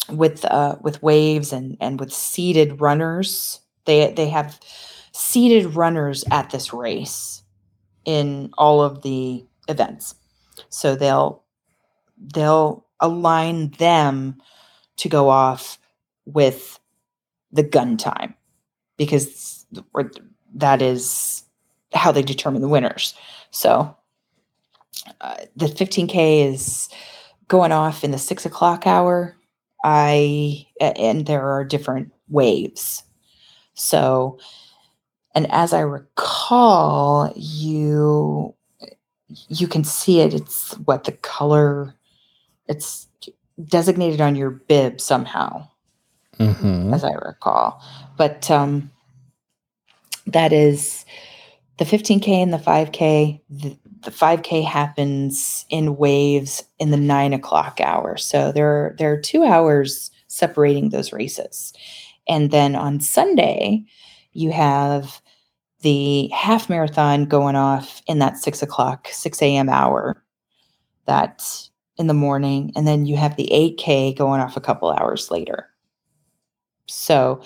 with uh, with waves and and with seated runners. They they have seated runners at this race in all of the events, so they'll they'll align them to go off with the gun time because that is how they determine the winners. So uh, the 15k is going off in the six o'clock hour. I and there are different waves. So, and as I recall, you you can see it. It's what the color. It's designated on your bib somehow,
Mm-hmm.
as I recall. But um, that is the 15k and the 5k. The, the 5k happens in waves in the nine o'clock hour. So there are, there are two hours separating those races, and then on Sunday you have the half marathon going off in that six o'clock 6 a.m. hour. That in the morning, and then you have the 8k going off a couple hours later. So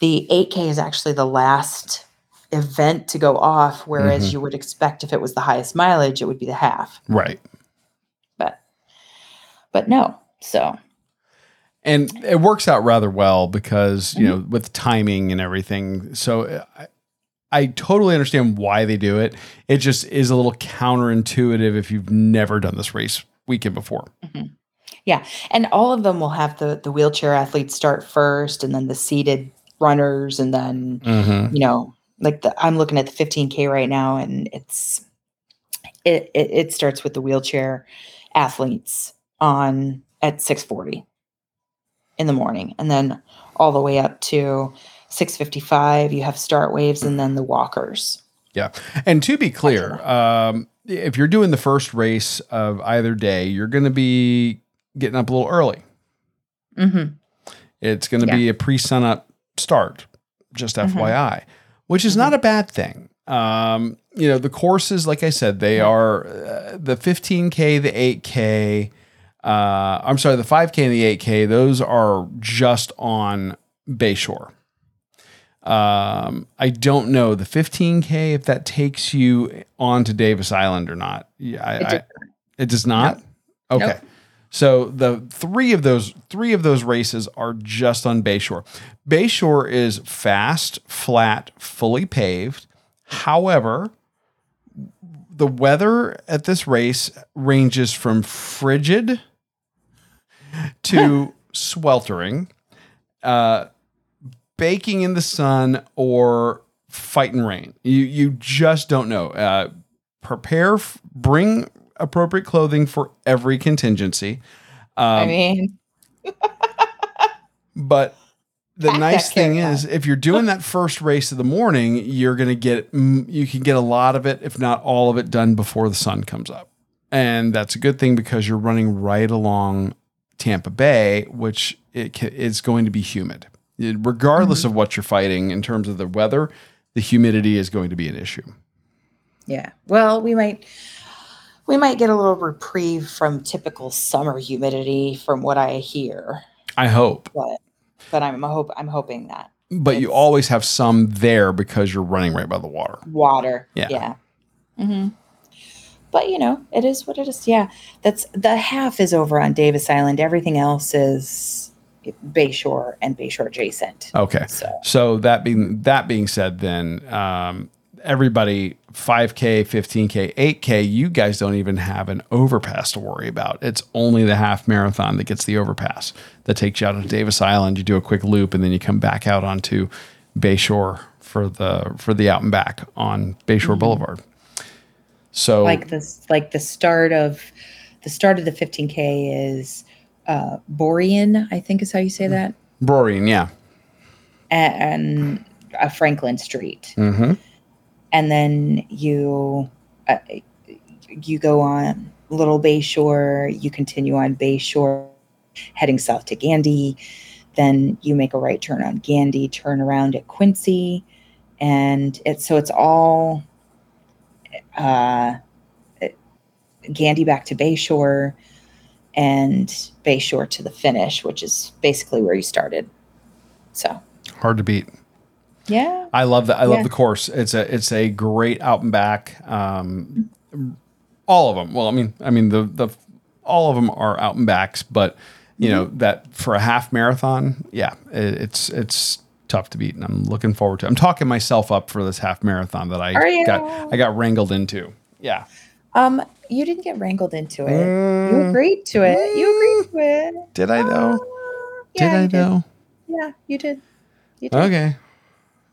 the 8K is actually the last event to go off, whereas
Mhm.
you would expect if it was the highest mileage, it would be the half.
Right.
But but no. So
and it works out rather well because you
Mhm.
know with timing and everything so I, I totally understand why they do it it just is a little counterintuitive if you've never done this race weekend before
yeah. And all of them will have the the wheelchair athletes start first and then the seated runners and then
mm-hmm.
you know like the i'm looking at the 15k right now and it's it it, it starts with the wheelchair athletes on at 640 in the morning and then all the way up to 655 you have start waves and then the walkers
yeah and to be clear um, if you're doing the first race of either day you're going to be getting up a little early
mm-hmm.
It's going to be a pre sunup start, just
Mhm.
FYI, which is not a bad thing. Um, you know, the courses, like I said, they are uh, the 15K, the 8K. Uh, I'm sorry, the 5K and the 8K, those are just on Bayshore. Um, I don't know the 15K if that takes you onto Davis Island or not. Yeah, I,
It
I, it does not. Okay.
Nope.
So the three of those three of those races are just on Bayshore. Bayshore is fast, flat, fully paved. However, the weather at this race ranges from frigid to sweltering, uh, baking in the sun, or fighting rain. You you just don't know. Uh, prepare, f- bring appropriate clothing for every contingency. Um,
i mean
but the
Pack
nice thing is, if you're doing that first race of the morning, you're going to get you can get a lot of it, if not all of it, done before the sun comes up. and that's a good thing because you're running right along Tampa Bay, which it ca- is going to be humid. Regardless of what you're fighting in terms of the weather, the humidity is going to be an issue.
Yeah. Well, we might we might get a little reprieve from typical summer humidity from what I hear.
I hope,
But but I'm hope I'm hoping that
but you always have some there because you're running right by the water.
water.
Yeah.
Yeah. Mm-hmm. But you know, it is what it is. Yeah. That's the half is over on Davis Island. Everything else is Bayshore and Bayshore adjacent.
Okay.
So
So that being that being said, then um, everybody 5K, 15K, 8K, you guys don't even have an overpass to worry about. It's only the half marathon that gets the overpass that takes you out of Davis Island. You do a quick loop and then you come back out onto Bayshore for the for the out and back on Bayshore Boulevard. So
like this like the start of the start of the 15k is uh Brorein i think is how you say that.
Brorein, yeah.
and uh, franklin street.
Mm-hmm.
and then you uh, you go on little bay shore you continue on bay shore heading south to gandy then you make a right turn on gandy turn around at quincy. And it's so it's all uh gandy back to bay shore and bay shore to the finish which is basically where you started so
Hard to beat.
yeah
I love that. I love
Yeah.
the course. It's a it's a great out and back. Um, all of them. Well, I mean, I mean the the all of them are out and backs, but you know
Mm-hmm.
that for a half marathon, yeah, it, it's it's tough to beat, and I'm looking forward to. I'm talking myself up for this half marathon that I got I got wrangled into. Yeah,
Um, you didn't get wrangled into it.
Mm.
You agreed to it. You agreed to it.
did I though?
Uh,
Did
yeah,
I
you
though?
Yeah, you did. You did.
Okay.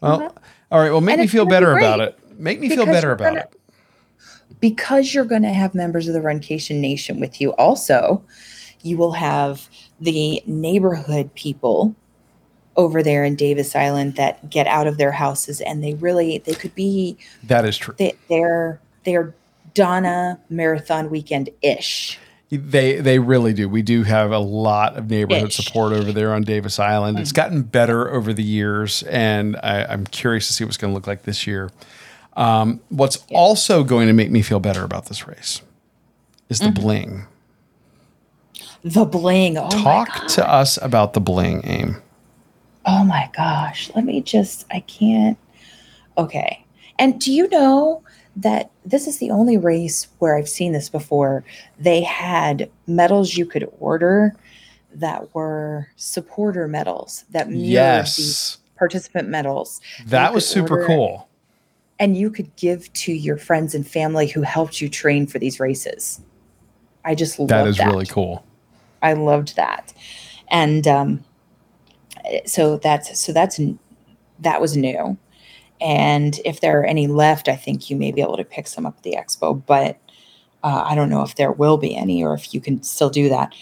Well,
Uh-huh.
all right. Well, make
And
me feel
gonna be
better about it. Make me feel better about
gonna-
it.
Because you're going to have members of the Runcation Nation with you. Also, you will have the neighborhood people over there in Davis Island that get out of their houses and they really they could be
That is true.
they, they're they're Donna Marathon Weekend ish.
They they really do. We do have a lot of neighborhood
Ish.
support over there on Davis Island. It's gotten better over the years, and I, I'm curious to see what's going to look like this year. Um, what's also going to make me feel better about this race is the bling.
The bling. Oh my
Talk
God.
to us about the bling, Aim.
Oh my gosh. Let me just, I can't. Okay. And do you know that this is the only race where I've seen this before? They had medals you could order that were supporter medals that mirrored the
Yes,
participant medals.
that
you
was super cool.
And you could give to your friends and family who helped you train for these races. I just love
That
that.
is really cool.
I loved that, and um, so that's so that's that was new. And if there are any left, I think you may be able to pick some up at the expo. But uh, I don't know if there will be any, or if you can still do that.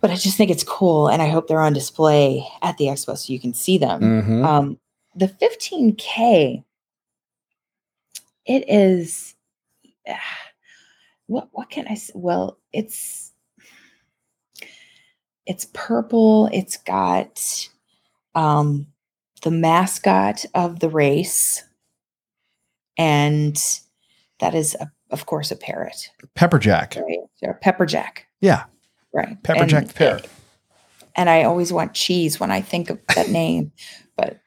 But I just think it's cool, and I hope they're on display at the expo so you can see them.
Mhm.
Um, the 15k, it is. What what can I? s- Well, it's it's purple. It's got um, the mascot of the race, and that is, a, of course, a parrot,
Pepperjack.
right? Pepperjack,
Yeah,
right?
Pepperjack the parrot.
and I always want cheese when I think of that name. But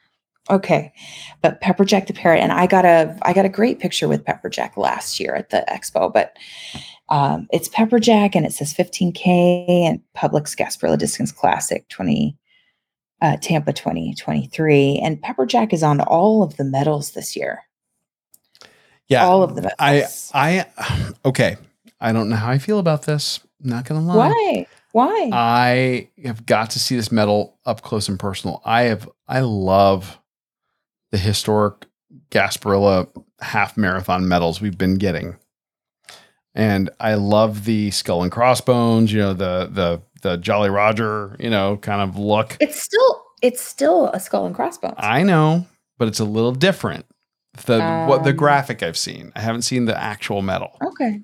okay, but Pepperjack the parrot, and I got a I got a great picture with Pepperjack last year at the expo. But um, it's Pepperjack, and it says 15k and Publix Gasparilla Distance Classic 20 uh, Tampa 2023, and Pepperjack is on all of the medals this year.
Yeah,
all of the medals.
I I okay. I don't know how I feel about this. I'm Not gonna lie.
Why? Why?
I have got to see this medal up close and personal. I have I love the historic Gasparilla half marathon medals we've been getting. And I love the skull and crossbones, you know, the the the Jolly Roger, you know, kind of look.
it's still it's still a skull and crossbones.
I know, but it's a little different. The what the
Um,
graphic I've seen. I haven't seen the actual medal.
okay.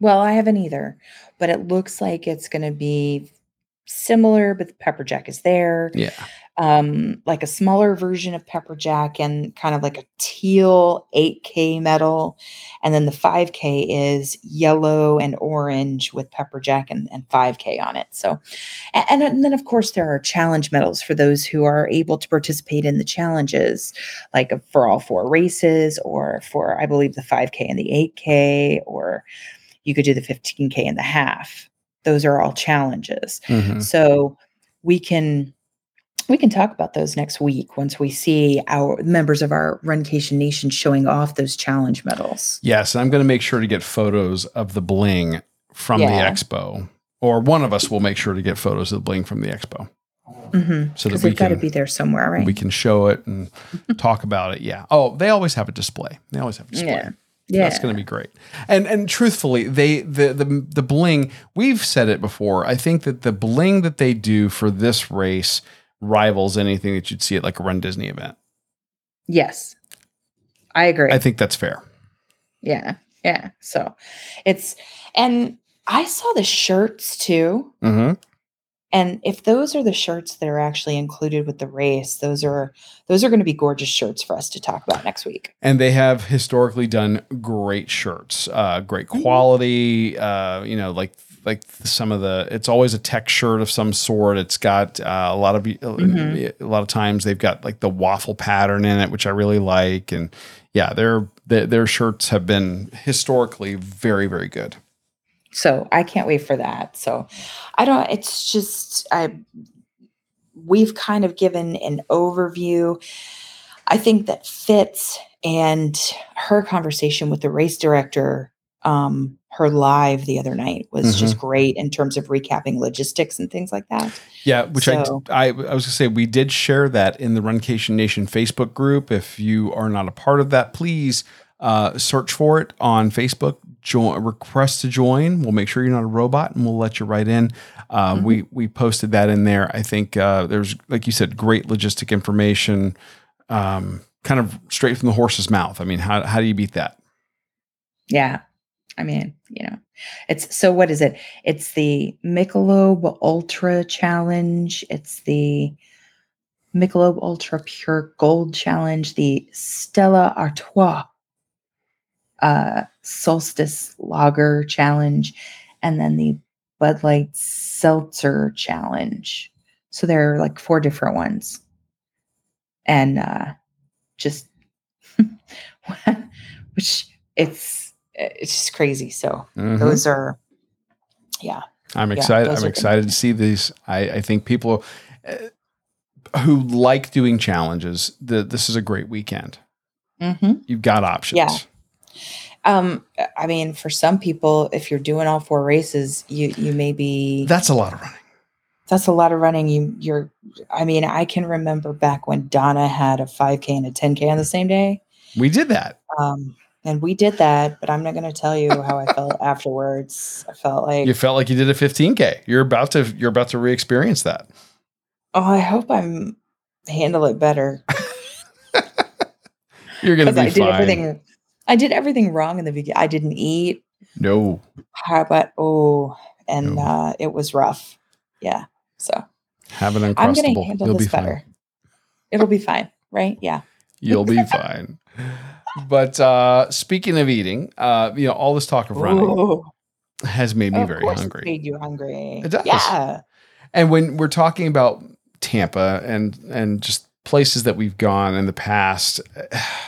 Well, I haven't either, but it looks like it's going to be similar, but the pepper jack is there.
Yeah.
Um, like a smaller version of pepper jack and kind of like a teal 8K medal. And then the 5K is yellow and orange with pepper jack and, and 5K on it. So, and, and then of course there are challenge medals for those who are able to participate in the challenges, like for all four races or for, I believe, the 5K and the 8K, or you could do the 15K and the half. Those are all challenges.
Mhm.
So we can we can talk about those next week once we see our members of our Runcation Nation showing off those challenge medals.
Yes, and I'm going to make sure to get photos of the bling from
Yeah.
the expo, or one of us will make sure to get photos of the bling from the expo,
Mm-hmm.
so that we
got to be there somewhere, right?
we can show it and talk about it. Yeah. Oh, they always have a display. They always have a display.
yeah. Yeah.
That's going to be great. And and truthfully, they the the the bling. We've said it before. I think that the bling that they do for this race rivals anything that you'd see at like a Run Disney event.
yes. I agree.
I think that's fair.
yeah. Yeah. So it's and I saw the shirts too.
Mm-hmm.
And if those are the shirts that are actually included with the race, those are those are going to be gorgeous shirts for us to talk about next week.
And they have historically done great shirts, uh, great
Mm-hmm.
quality. Uh, you know, like like some of the. It's always a tech shirt of some sort. It's got uh, a lot of
Mhm.
a lot of times they've got like the waffle pattern in it, which I really like. And yeah, their their, their shirts have been historically very very good.
So I can't wait for that. So I don't, it's just, I, we've kind of given an overview. I think that Fitz and her conversation with the race director, um, her live the other night was just great in terms of recapping logistics and things like that.
Yeah, which
So-
I, I I was gonna say we did share that in the Runcation Nation Facebook group. If you are not a part of that, please uh, search for it on Facebook. Join, request to join. We'll make sure you're not a robot, and we'll let you right in. Uh,
Mm-hmm.
We we posted that in there. I think uh, there's like you said, great logistic information, um, kind of straight from the horse's mouth. I mean, how how do you beat that?
Yeah. I mean, you know, it's so what is it? It's the Michelob Ultra Challenge. It's the Michelob Ultra Pure Gold Challenge, the Stella Artois uh, Solstice Lager Challenge, and then the Bud Light Seltzer Challenge. So there are like four different ones. And uh, just, which it's, it's just crazy. So
Mhm.
those are, yeah.
I'm excited.
those
I'm excited to see these. I, I think people uh, who like doing challenges, the, this is a great weekend.
hmm
You've got options.
Yeah. Um, I mean, for some people, if you're doing all four races, you you may be
That's a lot of running.
that's a lot of running. You you're I mean, I can remember back when Donna had a 5K and a 10K on the same day.
We did that.
Um, and we did that, but I'm not gonna tell you how I felt afterwards. I felt like
You felt like you did a 15k. You're about to you're about to re-experience that.
oh, I hope I'm handle it better.
You're gonna be
I did
fine.
everything I did everything wrong in the beginning. I didn't eat.
No,
How about oh, and
No.
uh, it was rough. Yeah. So
have an
I'm going to
uncrustable.
handle
You'll be
this better.
fine.
It'll be fine, right? Yeah.
You'll be fine. But uh, speaking of eating, uh, you know, all this talk of running
Ooh,
has made me
of
very hungry.
Made you hungry.
It does.
Yeah.
And when we're talking about Tampa and and just places that we've gone in the past,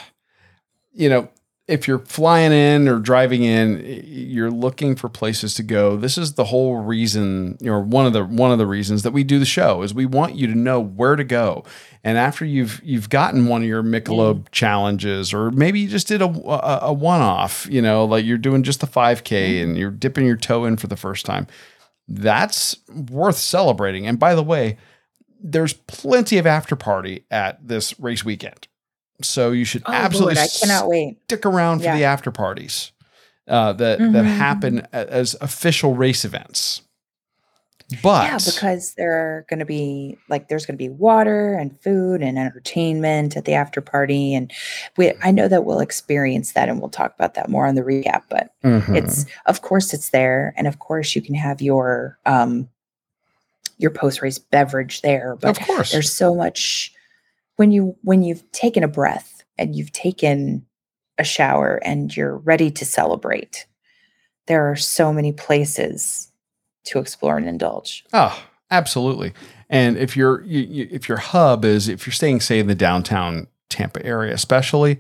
you know, if you're flying in or driving in, you're looking for places to go. This is the whole reason, you know, one of the one of the reasons that we do the show is we want you to know where to go. And after you've you've gotten one of your Michelob mm. challenges, or maybe you just did a, a, a one off, you know, like you're doing just the 5K mm-hmm. and you're dipping your toe in for the first time that's worth celebrating. And by the way, there's plenty of after party at this race weekend. So you should
Oh,
absolutely
Lord, I cannot wait.
stick around for
Yeah.
the after parties uh, that that
Mhm.
happen as official race events. But
yeah, because there are going to be like there's going to be water and food and entertainment at the after party, and we I know that we'll experience that, and we'll talk about that more on the recap. But
Mhm.
it's of course it's there, and of course you can have your um your post race beverage there. But
of course.
there's so much when you when you've taken a breath and you've taken a shower and you're ready to celebrate. There are so many places to explore and indulge.
Oh, absolutely. And if your you, you, if your hub is if you're staying say in the downtown Tampa area, especially,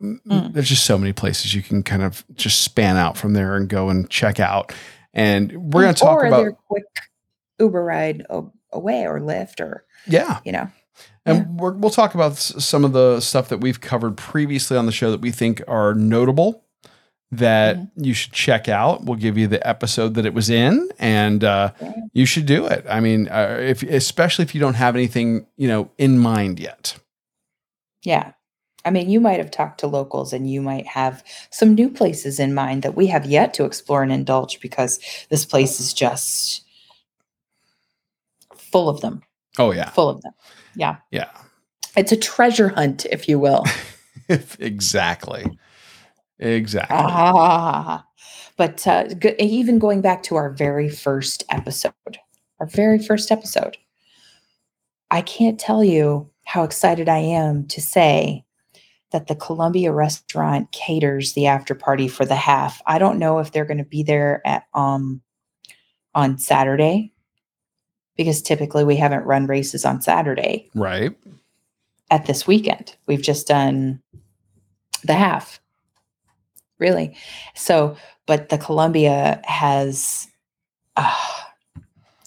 Mm.
there's just so many places you can kind of just span out from there and go and check out. And we're going to talk
or
about
quick Uber ride away or Lyft or
yeah,
you know.
And we're, we'll talk about some of the stuff that we've covered previously on the show that we think are notable that
Mm-hmm.
you should check out. We'll give you the episode that it was in, and uh, you should do it. I mean, uh, if especially if you don't have anything you know in mind yet.
Yeah. I mean, you might have talked to locals and you might have some new places in mind that we have yet to explore and indulge because this place is just full of them,
Oh yeah,
full of them. Yeah.
yeah,
It's a treasure hunt, if you will.
exactly, exactly.
ah. But uh, g- even going back to our very first episode, our very first episode, I can't tell you how excited I am to say that the Columbia restaurant caters the after party for the half. I don't know if they're going to be there at um on Saturday because typically we haven't run races on Saturday
Right.
at this weekend. We've just done the half. Really. So, but the Columbia has uh,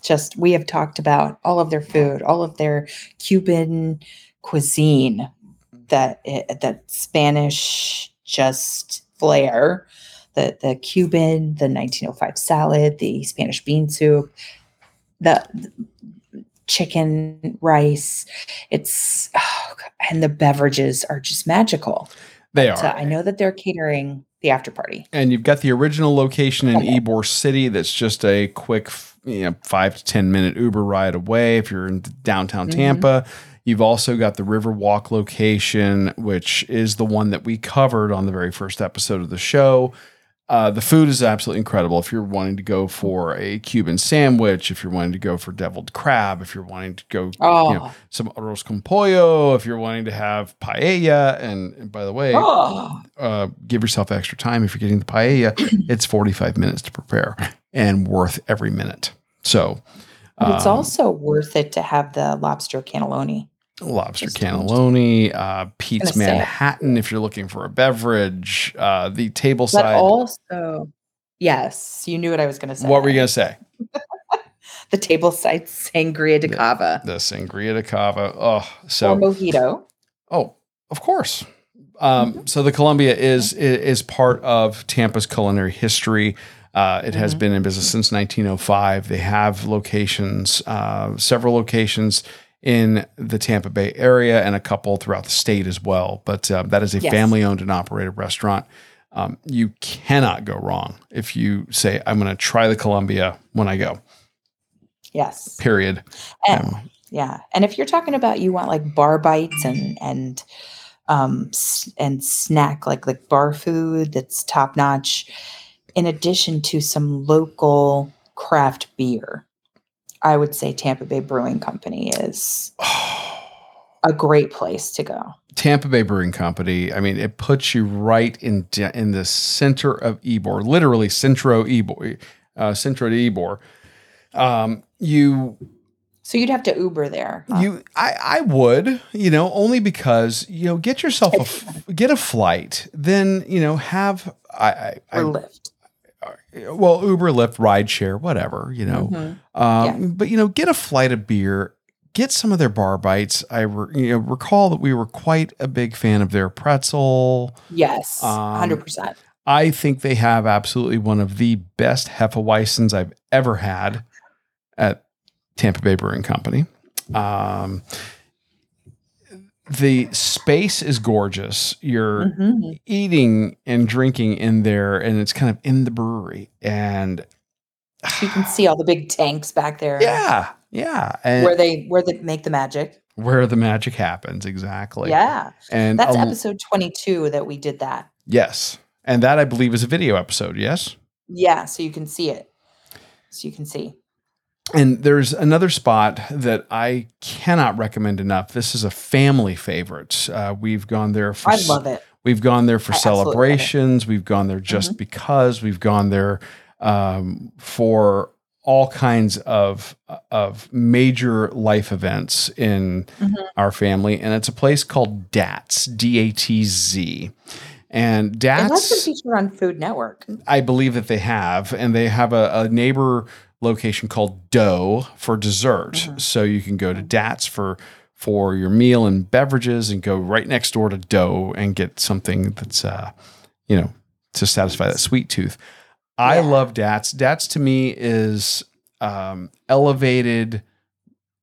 just, we have talked about all of their food, all of their Cuban cuisine, that, that Spanish just flair, the, the Cuban, the 1905 salad, the Spanish bean soup, the, the chicken rice. It's, oh, and the beverages are just magical.
They are.
So I know that they're catering the after party.
and you've got the original location in
Okay.
Ybor City. That's just a quick, you know, five to ten minute Uber ride away. If you're in downtown
Mhm.
Tampa, you've also got the Riverwalk location, which is the one that we covered on the very first episode of the show. Uh, the food is absolutely incredible. If you're wanting to go for a Cuban sandwich, if you're wanting to go for deviled crab, if you're wanting to go,
Oh,
you know, some arroz con pollo, if you're wanting to have paella, and, and by the way,
oh,
uh, give yourself extra time if you're getting the paella. it's 45 minutes to prepare and worth every minute. So,
but it's
um,
also worth it to have the lobster cannelloni.
Lobster cannelloni, uh, Pete's. Manhattan if you're looking for a beverage, uh, the table
But
side.
also, yes, you knew what I was going to say.
what were you going to say?
The table side sangria de cava
The sangria de cava. Oh,
or
so
mojito.
Oh, of course. Um, So the Columbia is is part of Tampa's culinary history. Uh, it has
Mhm.
been in business since 1905. They have locations, uh, several locations in the Tampa Bay area, and a couple throughout the state as well. But uh, that is a
Yes.
family owned and operated restaurant. Um, you cannot go wrong if you say, "I'm going to try the Columbia when I go."
Yes.
Period.
And,
Um,
yeah. And if you're talking about you want like bar bites and and um and snack like like bar food that's top notch in addition to some local craft beer. I would say Tampa Bay Brewing Company is a great place to go.
Tampa Bay Brewing Company. I mean, it puts you right in in the center of Ybor, literally centro Ybor, uh, centro de Ybor. Um, you
So you'd have to Uber there. huh?
you I I would you know only because you know get yourself a get a flight, then you know have I I,
or
I
Lyft.
Well Uber, Lyft, rideshare, whatever you know.
Mhm.
Um,
Yeah.
But you know, get a flight of beer, get some of their bar bites. I re- you know recall that we were quite a big fan of their pretzel.
Yes,
Um,
hundred percent.
I think they have absolutely one of the best Hefeweizens I've ever had at Tampa Bay Brewing Company. Um, the space is gorgeous. You're mm-hmm. eating and drinking in there, and it's kind of in the brewery. And
You can see all the big tanks back there.
Yeah, yeah, and
Where they where they make the magic.
where the magic happens exactly.
yeah.
and
That's
a-
episode 22 that we did that.
yes, and that I believe is a video episode. Yes.
Yeah, so you can see it. So you can see.
And there's another spot that I cannot recommend enough. This is a family favorite. Uh, we've gone there for
I love it.
We've gone there for
I absolutely love it. Mm-hmm.
celebrations. We've gone there just because. We've gone there um, for all kinds of of major life events in
Mhm.
our family, and it's a place called Datz, D A T Z, and Datz.
It has been featured on Food Network.
I believe that they have, and they have a, a neighbor location called Dough for dessert.
Mhm.
So you can go to Datz for for your meal and beverages, and go right next door to Dough and get something that's uh, you know to satisfy that sweet tooth. I
Yeah.
love Datz. Datz to me is um, elevated.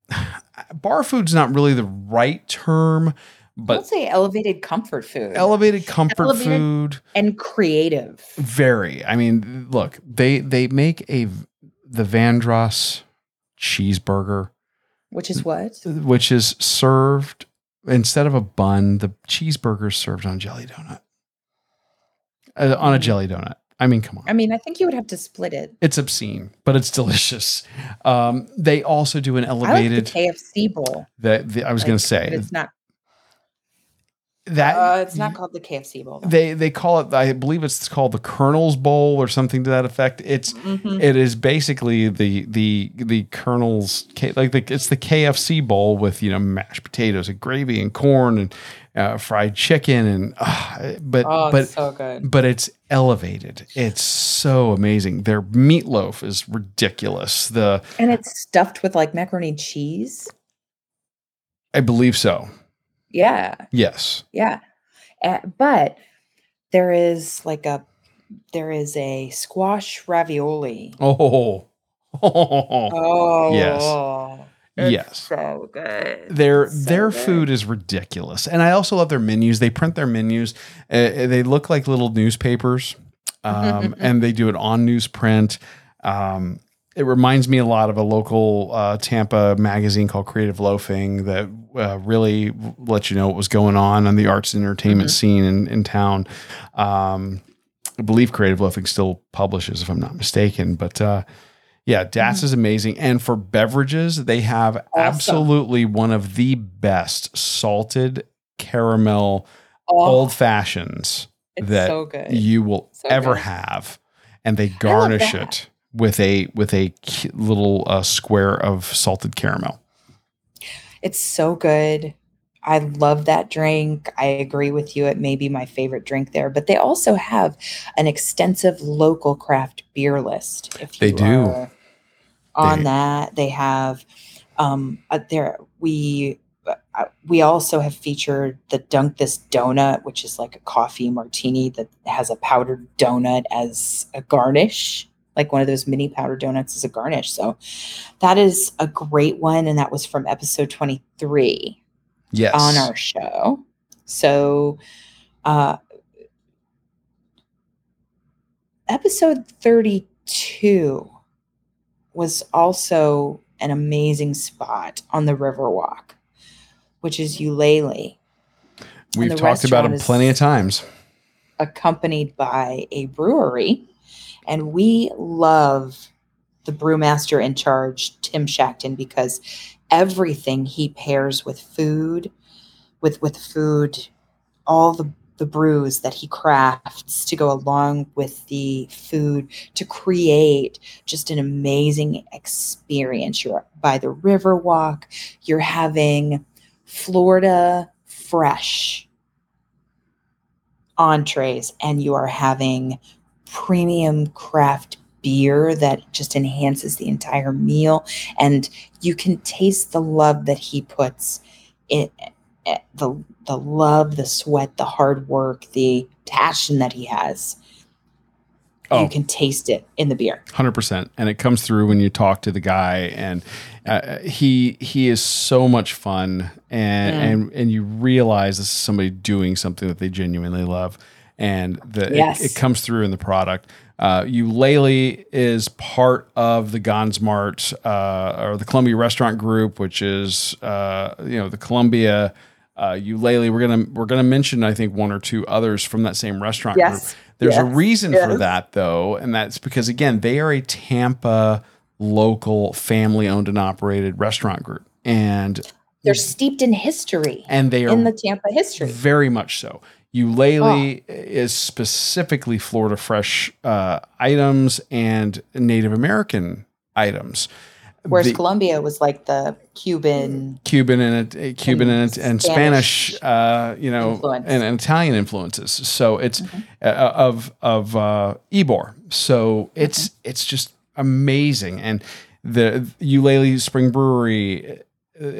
Bar food's not really the right term, but
I
but
would say elevated comfort food
elevated comfort
Elevated-
food.
and creative.
Very. I mean, look, they they make a the Vandross cheeseburger,
Which is what?
which is served instead of a bun. The cheeseburger is served on jelly donut. Uh, on a
Mm.
jelly donut. I mean, come on.
I mean, I think you would have to split it.
it's obscene, but it's delicious. Um, they also do an
I like
elevated.
KFC bowl.
that the, I was going to say
but it's not.
That
Uh, it's not called the KFC bowl. though.
they they call it. I believe it's called the Colonel's Bowl or something to that effect. It's
Mhm.
it is basically the the the Colonel's K- like the it's the KFC bowl with you know mashed potatoes and gravy and corn and uh, fried chicken and uh, but
Oh,
but
so good.
but it's elevated. It's so amazing. Their meatloaf is ridiculous. The
And it's stuffed with like macaroni and cheese.
I believe so.
Yeah,
Yes.
yeah. Uh, but there is like a there is a squash ravioli.
Oh.
Oh,
Yes.
it's
Yes.
so good.
their
so
their
good.
food is ridiculous and i also love their menus they print their menus uh, they look like little newspapers um, and they do it on newsprint um, it reminds me a lot of a local uh, tampa magazine called creative loafing that uh, really lets you know what was going on on the arts and entertainment
Mm-hmm.
scene in, in town um, i believe creative loafing still publishes if i'm not mistaken but uh, yeah, Datz is amazing. And for beverages, they have absolutely one of the best salted caramel
Oh,
old fashions
it's
that
so
you will
So
ever
good.
have. And they garnish it with a with a little uh, square of salted caramel.
It's so good. I love that drink. I agree with you. It may be my favorite drink there, but they also have an extensive local craft beer list. If
They do.
on
They-
that, they have um uh, there we uh, we also have featured the Dunk This Donut, which is like a coffee martini that has a powdered donut as a garnish, like one of those mini powdered donuts as a garnish. So that is a great one. And that was from episode 23
Yes.
on our show. So, uh, episode 32 was also an amazing spot on the Riverwalk, which is Ulele,
We've talked about it plenty of times.
accompanied by a brewery. And we love the brewmaster in charge, Tim Shackton, because everything he pairs with food, with with food, all the the brews that he crafts to go along with the food to create just an amazing experience. You're by the river walk, you're having Florida fresh entrees and you are having premium craft beer that just enhances the entire meal. And you can taste the love that he puts in eh, the the love the sweat the hard work the passion that he has.
Oh.
you can taste it in the beer.
Hundred percent, and it comes through when you talk to the guy, and uh, he he is so much fun, and
Mm.
and and you realize this is somebody doing something that they genuinely love, and that
Yes.
it, it comes through in the product. Uh, Ulele is part of the Gonzmart uh, or the Columbia Restaurant Group, which is uh, you know the Columbia uh, Ulele. We're gonna we're gonna mention I think one or two others from that same restaurant
Yes.
group. There's a
Yes.
reason for that though, and that's because again they are a Tampa local family owned and operated restaurant group, and
They're steeped in history,
and they are
in the Tampa history.
very much so. Ulele is specifically Florida fresh uh, items and Native American items.
Whereas
The-
Columbia was like the Cuban.
Cuban and uh, Cuban and, and Spanish,
Spanish
uh, you know,
influence.
and, and Italian influences. So it's uh, of of uh, Ybor. So it's it's just amazing. And the Ulele Spring Brewery, uh,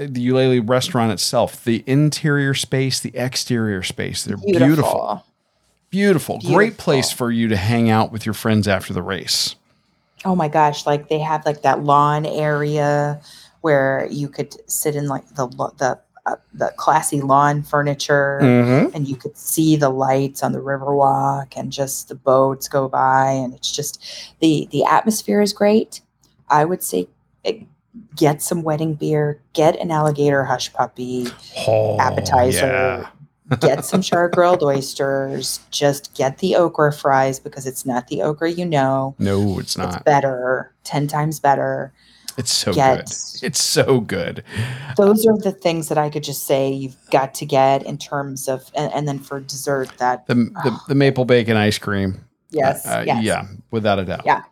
the Ulele restaurant itself, the interior space, the exterior space, they're beautiful.
Beautiful.
Beautiful. Great place for you to hang out with your friends after the race.
Oh my gosh! Like they have like that lawn area where you could sit in like the the uh, the classy lawn furniture,
Mm-hmm.
and you could see the lights on the Riverwalk and just the boats go by, and it's just the the atmosphere is great. I would say. eh, Get some wedding beer, get an alligator hush puppy,
Oh,
appetizer.
yeah.
get some char grilled oysters, just get the okra fries because it's not the okra you know.
No, it's
It's
not.
better, 10 times better.
It's so
Get-
good. It's so good.
Those are the things that I could just say you've got to get in terms of, and, and then for dessert, that,
The, the, the maple bacon ice cream.
yes,
Uh,
yes.
Yeah, without a doubt.
Yeah.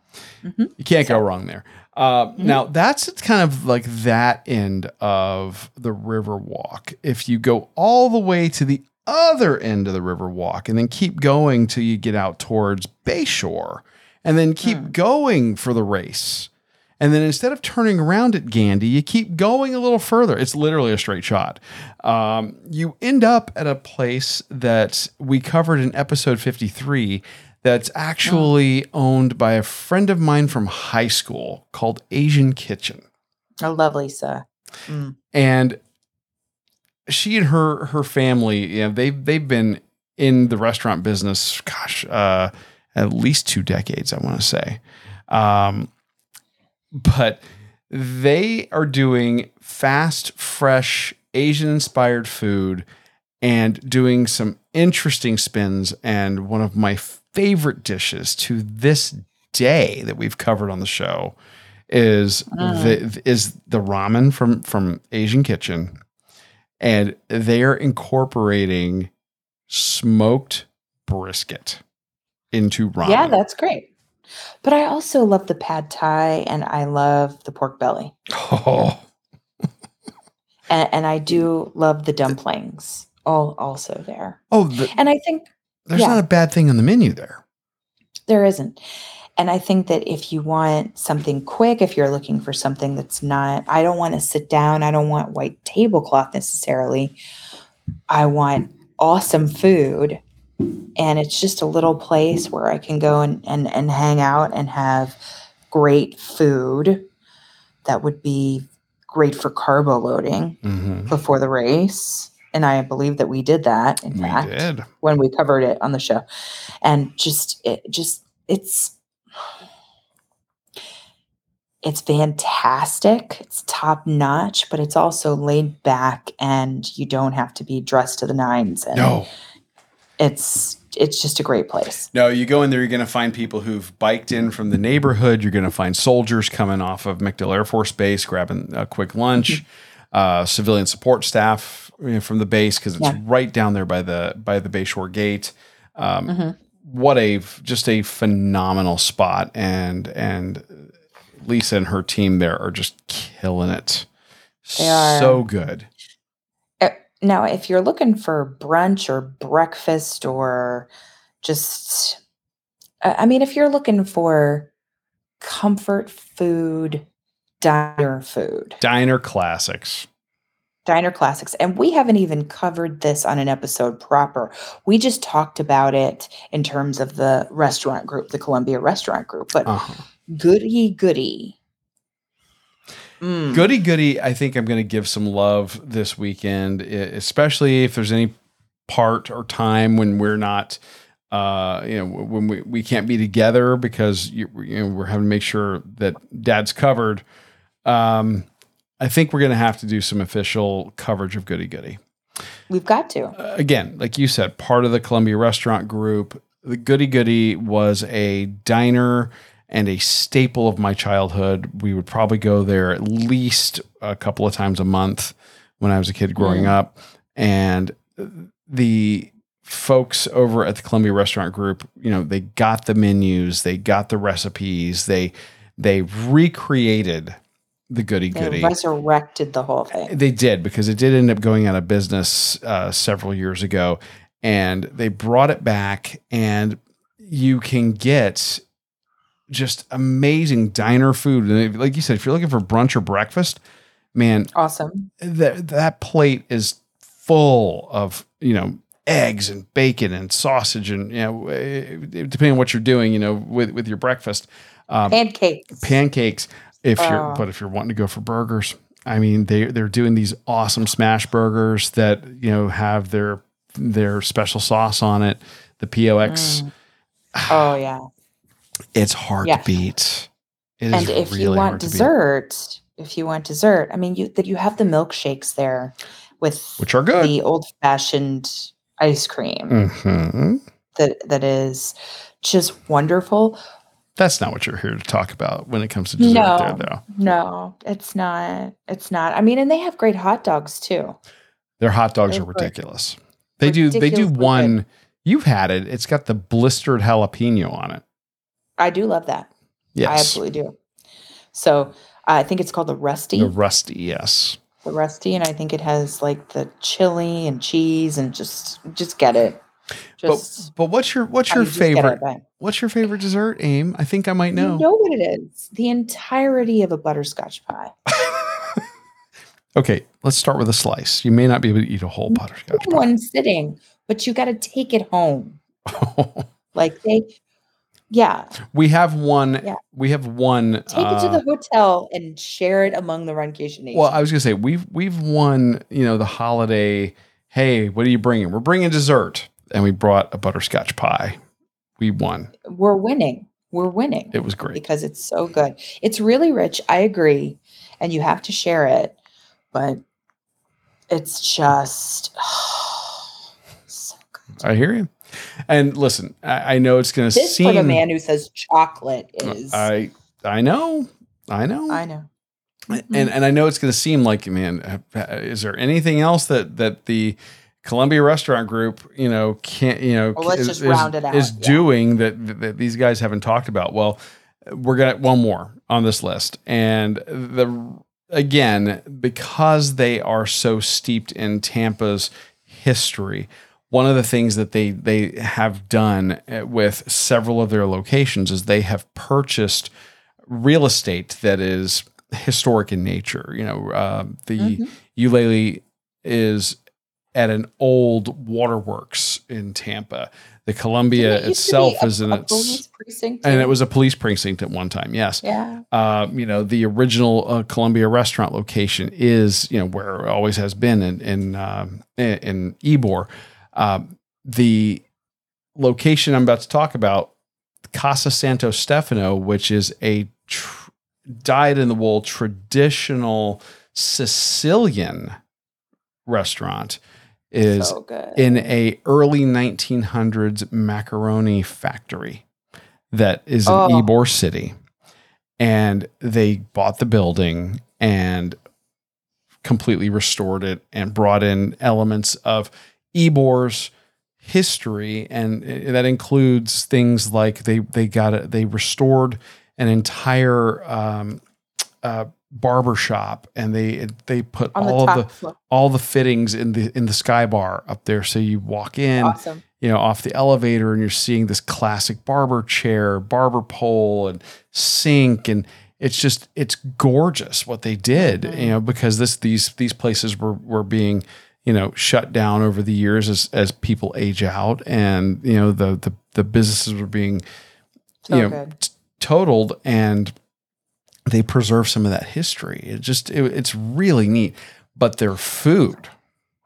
Mhm.
You can't go wrong there. Uh,
Mhm.
Now, that's kind of like that end of the river walk. If you go all the way to the other end of the river walk and then keep going till you get out towards Bayshore and then keep
Mm.
going for the race. And then instead of turning around at Gandhi, you keep going a little further. It's literally a straight shot. Um, you end up at a place that we covered in episode 53 that's actually owned by a friend of mine from high school called Asian Kitchen.
I love Lisa. Mm.
And she and her her family, you know, they they've been in the restaurant business, gosh, uh, at least two decades, I want to say. Um, but they are doing fast, fresh, Asian inspired food and doing some interesting spins. And one of my favorite dishes to this day that we've covered on the show is mm. the is the ramen from from Asian Kitchen, and they are incorporating smoked brisket into ramen.
Yeah, that's great. But I also love the pad thai and I love the pork belly.
oh,
And, and I do love the dumplings all also there.
oh the,
And I think
there's
Yeah.
not a bad thing on the menu there.
There isn't. And I think that if you want something quick, if you're looking for something that's not, I don't want to sit down, I don't want white tablecloth necessarily. I want awesome food. And it's just a little place where I can go and, and, and hang out and have great food that would be great for carbo loading
Mhm.
before the race. And I believe that we did that, in
We
fact
did.
when we covered it on the show and just it just it's it's fantastic it's top notch but it's also laid back and you don't have to be dressed to the nines and
No,
it's it's just a great place
no. You go in there, you're going to find people who've biked in from the neighborhood. You're going to find soldiers coming off of MacDill Air Force Base, grabbing a quick lunch. Mm-hmm. Uh, civilian support staff you know, from the base because it's
Yeah.
right down there by the by the Bayshore Gate. Um,
Mhm.
What a just a phenomenal spot, and and Lisa and her team there are just killing it.
They are.
so good.
now if you're looking for brunch or breakfast or just I mean if you're looking for comfort food diner food
Diner classics.
Diner Classics. And we haven't even covered this on an episode proper. We just talked about it in terms of the restaurant group, the Columbia Restaurant Group. But
Uh-huh.
goody, goody. Mm.
Goody Goody, I think I'm going to give some love this weekend, especially if there's any part or time when we're not uh, you know, when we, we can't be together because you, you know we're having to make sure that Dad's covered. Um, I think we're going to have to do some official coverage of Goody Goody.
We've got to.
Uh, again, like you said, part of the Columbia Restaurant Group. The Goody Goody was a diner and a staple of my childhood. We would probably go there at least a couple of times a month when I was a kid growing
Mm.
up. And the folks over at the Columbia Restaurant Group, you know, they got the menus, they got the recipes, they they recreated the Goody goody.
They resurrected the whole thing.
They did because it did end up going out of business uh, several years ago, and they brought it back, and you can get just amazing diner food. And if- like you said, if you're looking for brunch or breakfast, man,
Awesome.
that that plate is full of you know eggs and bacon and sausage and you know eh, depending on what you're doing, you know, with with your breakfast. Um,
Pancakes.
pancakes if you're
Oh.
but if you're wanting to go for burgers i mean they they're doing these awesome smash burgers that you know have their their special sauce on it the pox
Mm. oh yeah.
it's hard
Yeah.
to beat it is
and if
really
you want dessert, if you want dessert, I mean, you that you have the milkshakes there with
which are good
the old fashioned ice cream
hmm
that that is just wonderful.
That's not what you're here to talk about when it comes to dessert
No.
there though
No, it's not. It's not. I mean, and they have great hot dogs too.
their hot dogs
They're
are ridiculous they do they do
Ridiculously good.
one you've had it it's got the blistered jalapeno on it
I do love that.
Yes.
I absolutely do. So I think it's called the Rusty,
the, rusty yes The
Rusty, and I think it has like the chili and cheese and just just get it. Just
but but what's your what's your favorite What's your favorite dessert, Aim? I think I might know.
You know what it is? The entirety of a butterscotch pie.
okay, let's start with a slice. You may not be able to eat a whole butterscotch
In one sitting, but you got to take it home. Like they, yeah,
we have one.
Yeah.
We have one.
take it to
uh,
the hotel and share it among the Runcation Nation.
well, I was gonna say we've we've won. You know the holiday. Hey, what are you bringing? We're bringing dessert, and we brought a butterscotch pie. We won.
We're winning. We're winning
It was great.
because it's so good. It's really rich. I agree, and you have to share it, but it's just so good.
I hear you. And listen, I, I know it's gonna seem.
for the man who says chocolate is.
I I know. I know.
I know.
and and I know it's going to seem like, man, uh, is there anything else that that the Columbia Restaurant Group, you know, can't, you know,
Well, let's
is,
just
is-
round it out,
is
yeah.
doing that that these guys haven't talked about? Well, we're gonna one more on this list, and the again because they are so steeped in Tampa's history. One of the things that they they have done uh, with several of their locations is they have purchased real estate that is historic in nature. You know, uh, the
Mhm.
Ulele is at an old waterworks in Tampa. The Columbia
it used to be
itself
a-
is in
a
its,
precinct.
and it was a police precinct at one time. Yes.
yeah.
Uh, you know, the original uh, Columbia restaurant location is, you know, where it always has been in in um, in, Ybor. Um, the location I'm about to talk about, Casa Santo Stefano, which is a tr- dyed in the wool traditional Sicilian restaurant, is
so
in a early 1900s macaroni factory that is in
Oh.
Ybor City. And they bought the building and completely restored it and brought in elements of Ybor's history and that includes things like they they got it they restored an entire um, uh, barber shop and they they put
on
all of the
floor.
all the fittings in the in the sky bar up there so you walk in
awesome.
you know off the elevator and you're seeing this classic barber chair barber pole and sink and it's just it's gorgeous what they did
Mhm.
you know because this these these places were were being you know shut down over the years as as people age out and you know the the the businesses were being
So
you know t- totaled and they preserve some of that history it just it, it's really neat but their food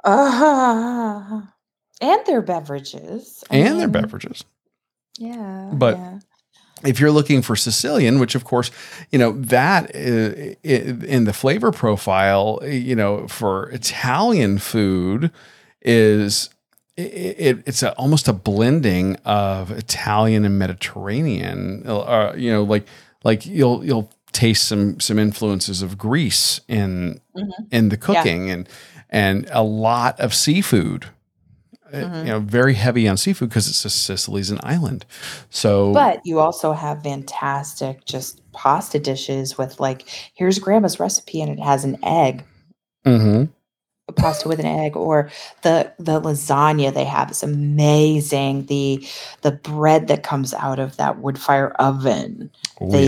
Uh, and their beverages. I
and their beverages
Yeah.
But-
yeah.
if you're looking for Sicilian, which of course, you know, that i- in the flavor profile, you know, for Italian food is i- it, it's a, almost a blending of Italian and Mediterranean. Uh, you know, like like you'll you'll taste some some influences of Greece in
Mhm.
in the cooking and and a lot of seafood. Uh,
Mhm.
You know, very heavy on seafood because it's just Sicily's an island. So,
But you also have fantastic just pasta dishes with like here's grandma's recipe and it has an egg,
Mhm.
a pasta with an egg, or the the lasagna they have is amazing. The the bread that comes out of that wood fire oven.
Oh,
the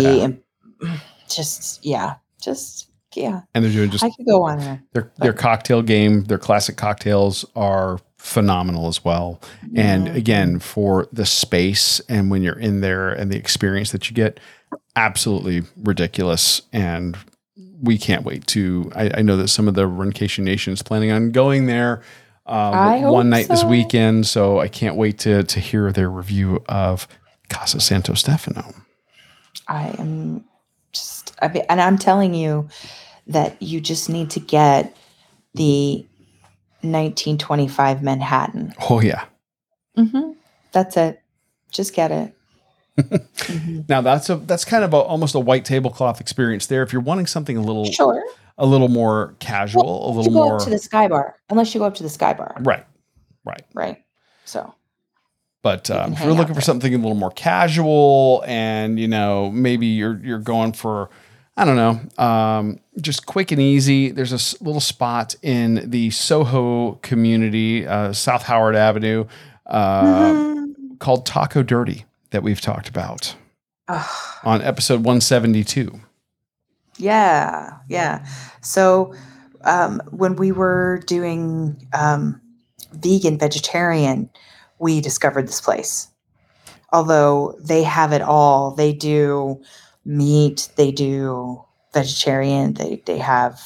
yeah.
Just yeah, just yeah.
and they're doing just
I could go on there.
their their cocktail game. Their classic cocktails are phenomenal as well. And
Mhm.
again, for the space and when you're in there and the experience that you get, absolutely ridiculous. And we can't wait to. I, I know that some of the Runcation Nation is planning on going there. Um, one night this weekend, so I can't wait to to hear their review of Casa Santo Stefano.
I am I mean, and I'm telling you that you just need to get the 1925 Manhattan.
Oh yeah,
hmm That's it. Just get it. Mhm.
Now that's a that's kind of a, almost a white tablecloth experience there. If you're wanting something a little
Sure.
a little more casual, a little
you go
more
up to the Sky Bar, unless you go up to the Sky Bar,
right, right.
right? So
But um, if you're looking for something a little more casual, and you know maybe you're you're going for I don't know, um, just quick and easy. There's a little spot in the Soho community, uh, South Howard Avenue, uh,
Mhm.
called Taco Dirty that we've talked about
Ugh.
on episode 172.
Yeah, yeah. So um, when we were doing um, vegan, vegetarian, we discovered this place. Although they have it all, they do meat, they do vegetarian, they they have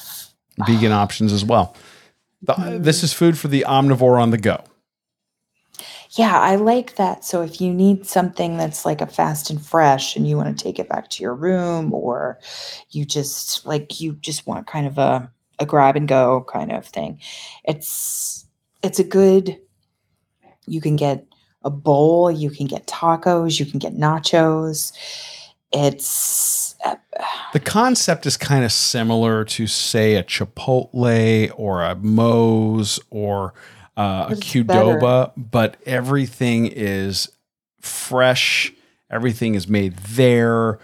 vegan options as well. The. This is food for the omnivore on the go.
Yeah, I like that. So if you need something that's like a fast and fresh and you want to take it back to your room or you just like you just want kind of a a grab and go kind of thing. It's it's a good you can get a bowl, you can get tacos, you can get nachos. It's uh,
The concept is kind of similar to, say, a Chipotle or a Moe's or uh, a Qdoba, but everything is fresh. Everything is made there.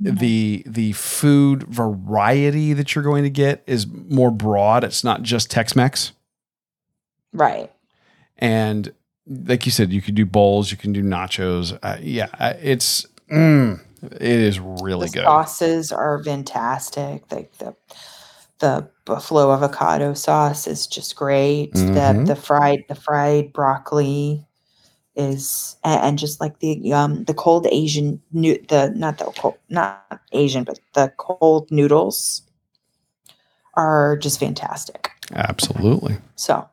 The the food variety that you're going to get is more broad. It's not just Tex-Mex.
right.
And like you said, you could do bowls, you can do nachos. Uh, yeah, it's mm, it is really
the
good.
sauces are fantastic. Like the the buffalo avocado sauce is just great.
Mhm.
The the fried the fried broccoli is and, and just like the um the cold Asian new the not the cold not Asian but the cold noodles are just fantastic.
Absolutely.
So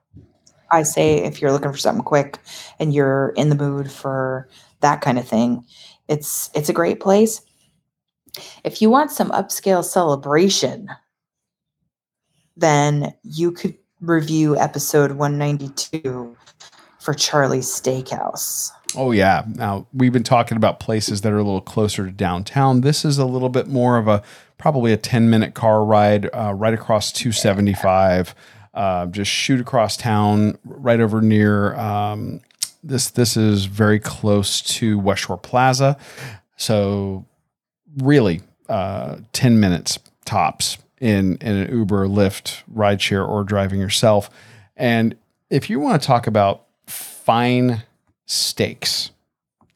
I say if you're looking for something quick and you're in the mood for that kind of thing, it's it's a great place. If you want some upscale celebration, then you could review episode 192 for Charlie's Steakhouse.
Oh yeah. Now we've been talking about places that are a little closer to downtown. This is a little bit more of a probably a ten minute car ride uh, right across 275. Uh, just shoot across town, right over near. Um, this this is very close to West Shore Plaza, so really uh, ten minutes tops in in an Uber, Lyft, rideshare, or driving yourself. And if you want to talk about fine steaks.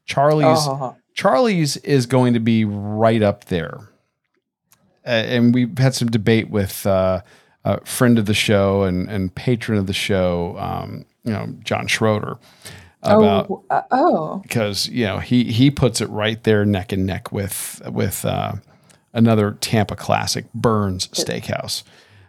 Charlie's
Oh,
Charlie's is going to be right up there. Uh, and we've had some debate with uh, a friend of the show and, and patron of the show, um, you know, John Schroeder, about
oh, uh, oh,
because you know he he puts it right there neck and neck with with uh, another Tampa classic, Bern's Steakhouse.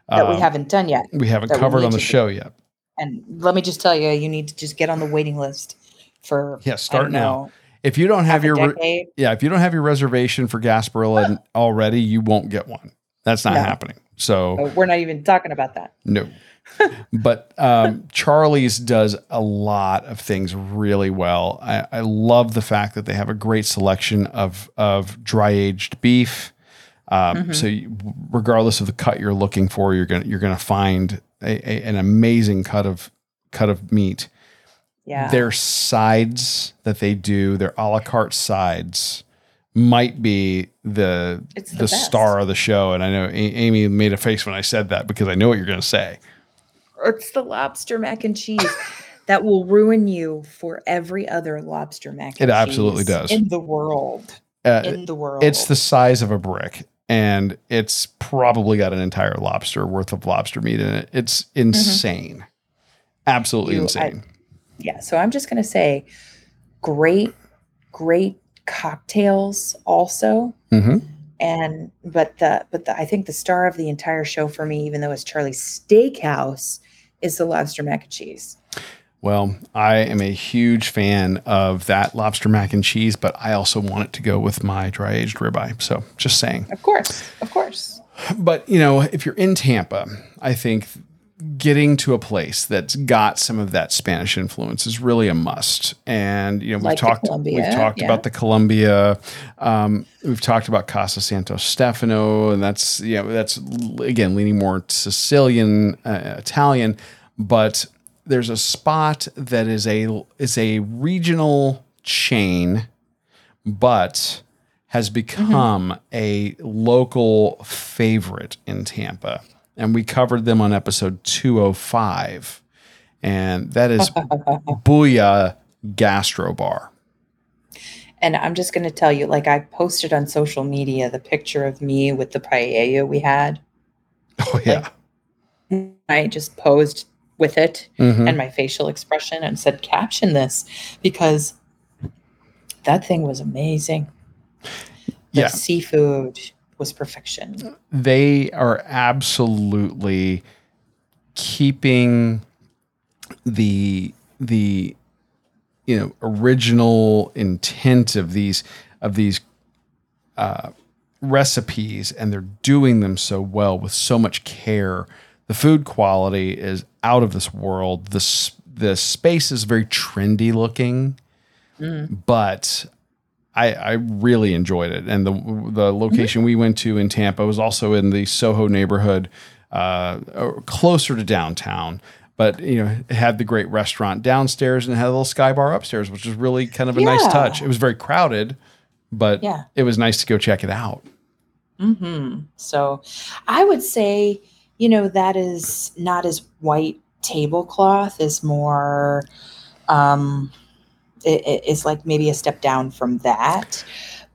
that we
Um,
haven't done yet.
we haven't
that we
covered on the
to do.
show yet.
And let me just tell you, you need to just get on the waiting list for
Yeah, start now.
know,
If you don't have your re- yeah, if you don't have your reservation for Gasparilla already, you won't get one. That's not
No.
happening. So
Oh, we're not even talking about that.
no. But um, Charlie's does a lot of things really well. I, I love the fact that they have a great selection of of dry aged beef. Um, So you, regardless of the cut you're looking for, you're gonna you're gonna find a, a, an amazing cut of cut of meat.
Yeah.
Their sides that they do, their a la carte sides, might be the
It's
the,
the
star of the show. And I know A- Amy made a face when I said that because I know what you're going to say.
It's the lobster mac and cheese that will ruin you for every other lobster mac.
It
and
absolutely
cheese
does.
in the world.
Uh,
In the world,
it's the size of a brick, and it's probably got an entire lobster worth of lobster meat in it. It's insane, absolutely
You- I-
insane.
yeah. So I'm just gonna say, great, great cocktails also.
hmm
and but the but the I think the star of the entire show for me, even though it's Charlie's Steakhouse, is the lobster mac and cheese.
Well, I am a huge fan of that lobster mac and cheese, but I also want it to go with my dry aged ribeye. So just saying.
Of course, of course.
But you know, if you're in Tampa, I think getting to a place that's got some of that Spanish influence is really a must. And you know, we've
Like
talked we've talked
yeah.
about the Columbia, um, we've talked about Casa Santo Stefano, and that's you know that's again leaning more Sicilian, uh, Italian, but there's a spot that is a is a regional chain, but has become a local favorite in Tampa. And we covered them on episode 205. And that is Bulla Gastro Bar.
And I'm just going to tell you, like I posted on social media the picture of me with the paella we had.
Oh, yeah.
I just posed with it
Mhm.
and my facial expression and said, "Caption this," because that thing was amazing. The
Yeah.
seafood was perfection.
They are absolutely keeping the the you know original intent of these of these uh, recipes and they're doing them so well with so much care. The food quality is out of this world. The the space is very trendy looking but I, I really enjoyed it, and the the location we went to in Tampa was also in the Soho neighborhood, uh, closer to downtown. But you know, it had the great restaurant downstairs and it had a little sky bar upstairs, which was really kind of a nice touch. It was very crowded, but
Yeah.
it was nice to go check it out.
hmm So I would say, you know, that is not as white tablecloth, is more, um, is like maybe a step down from that,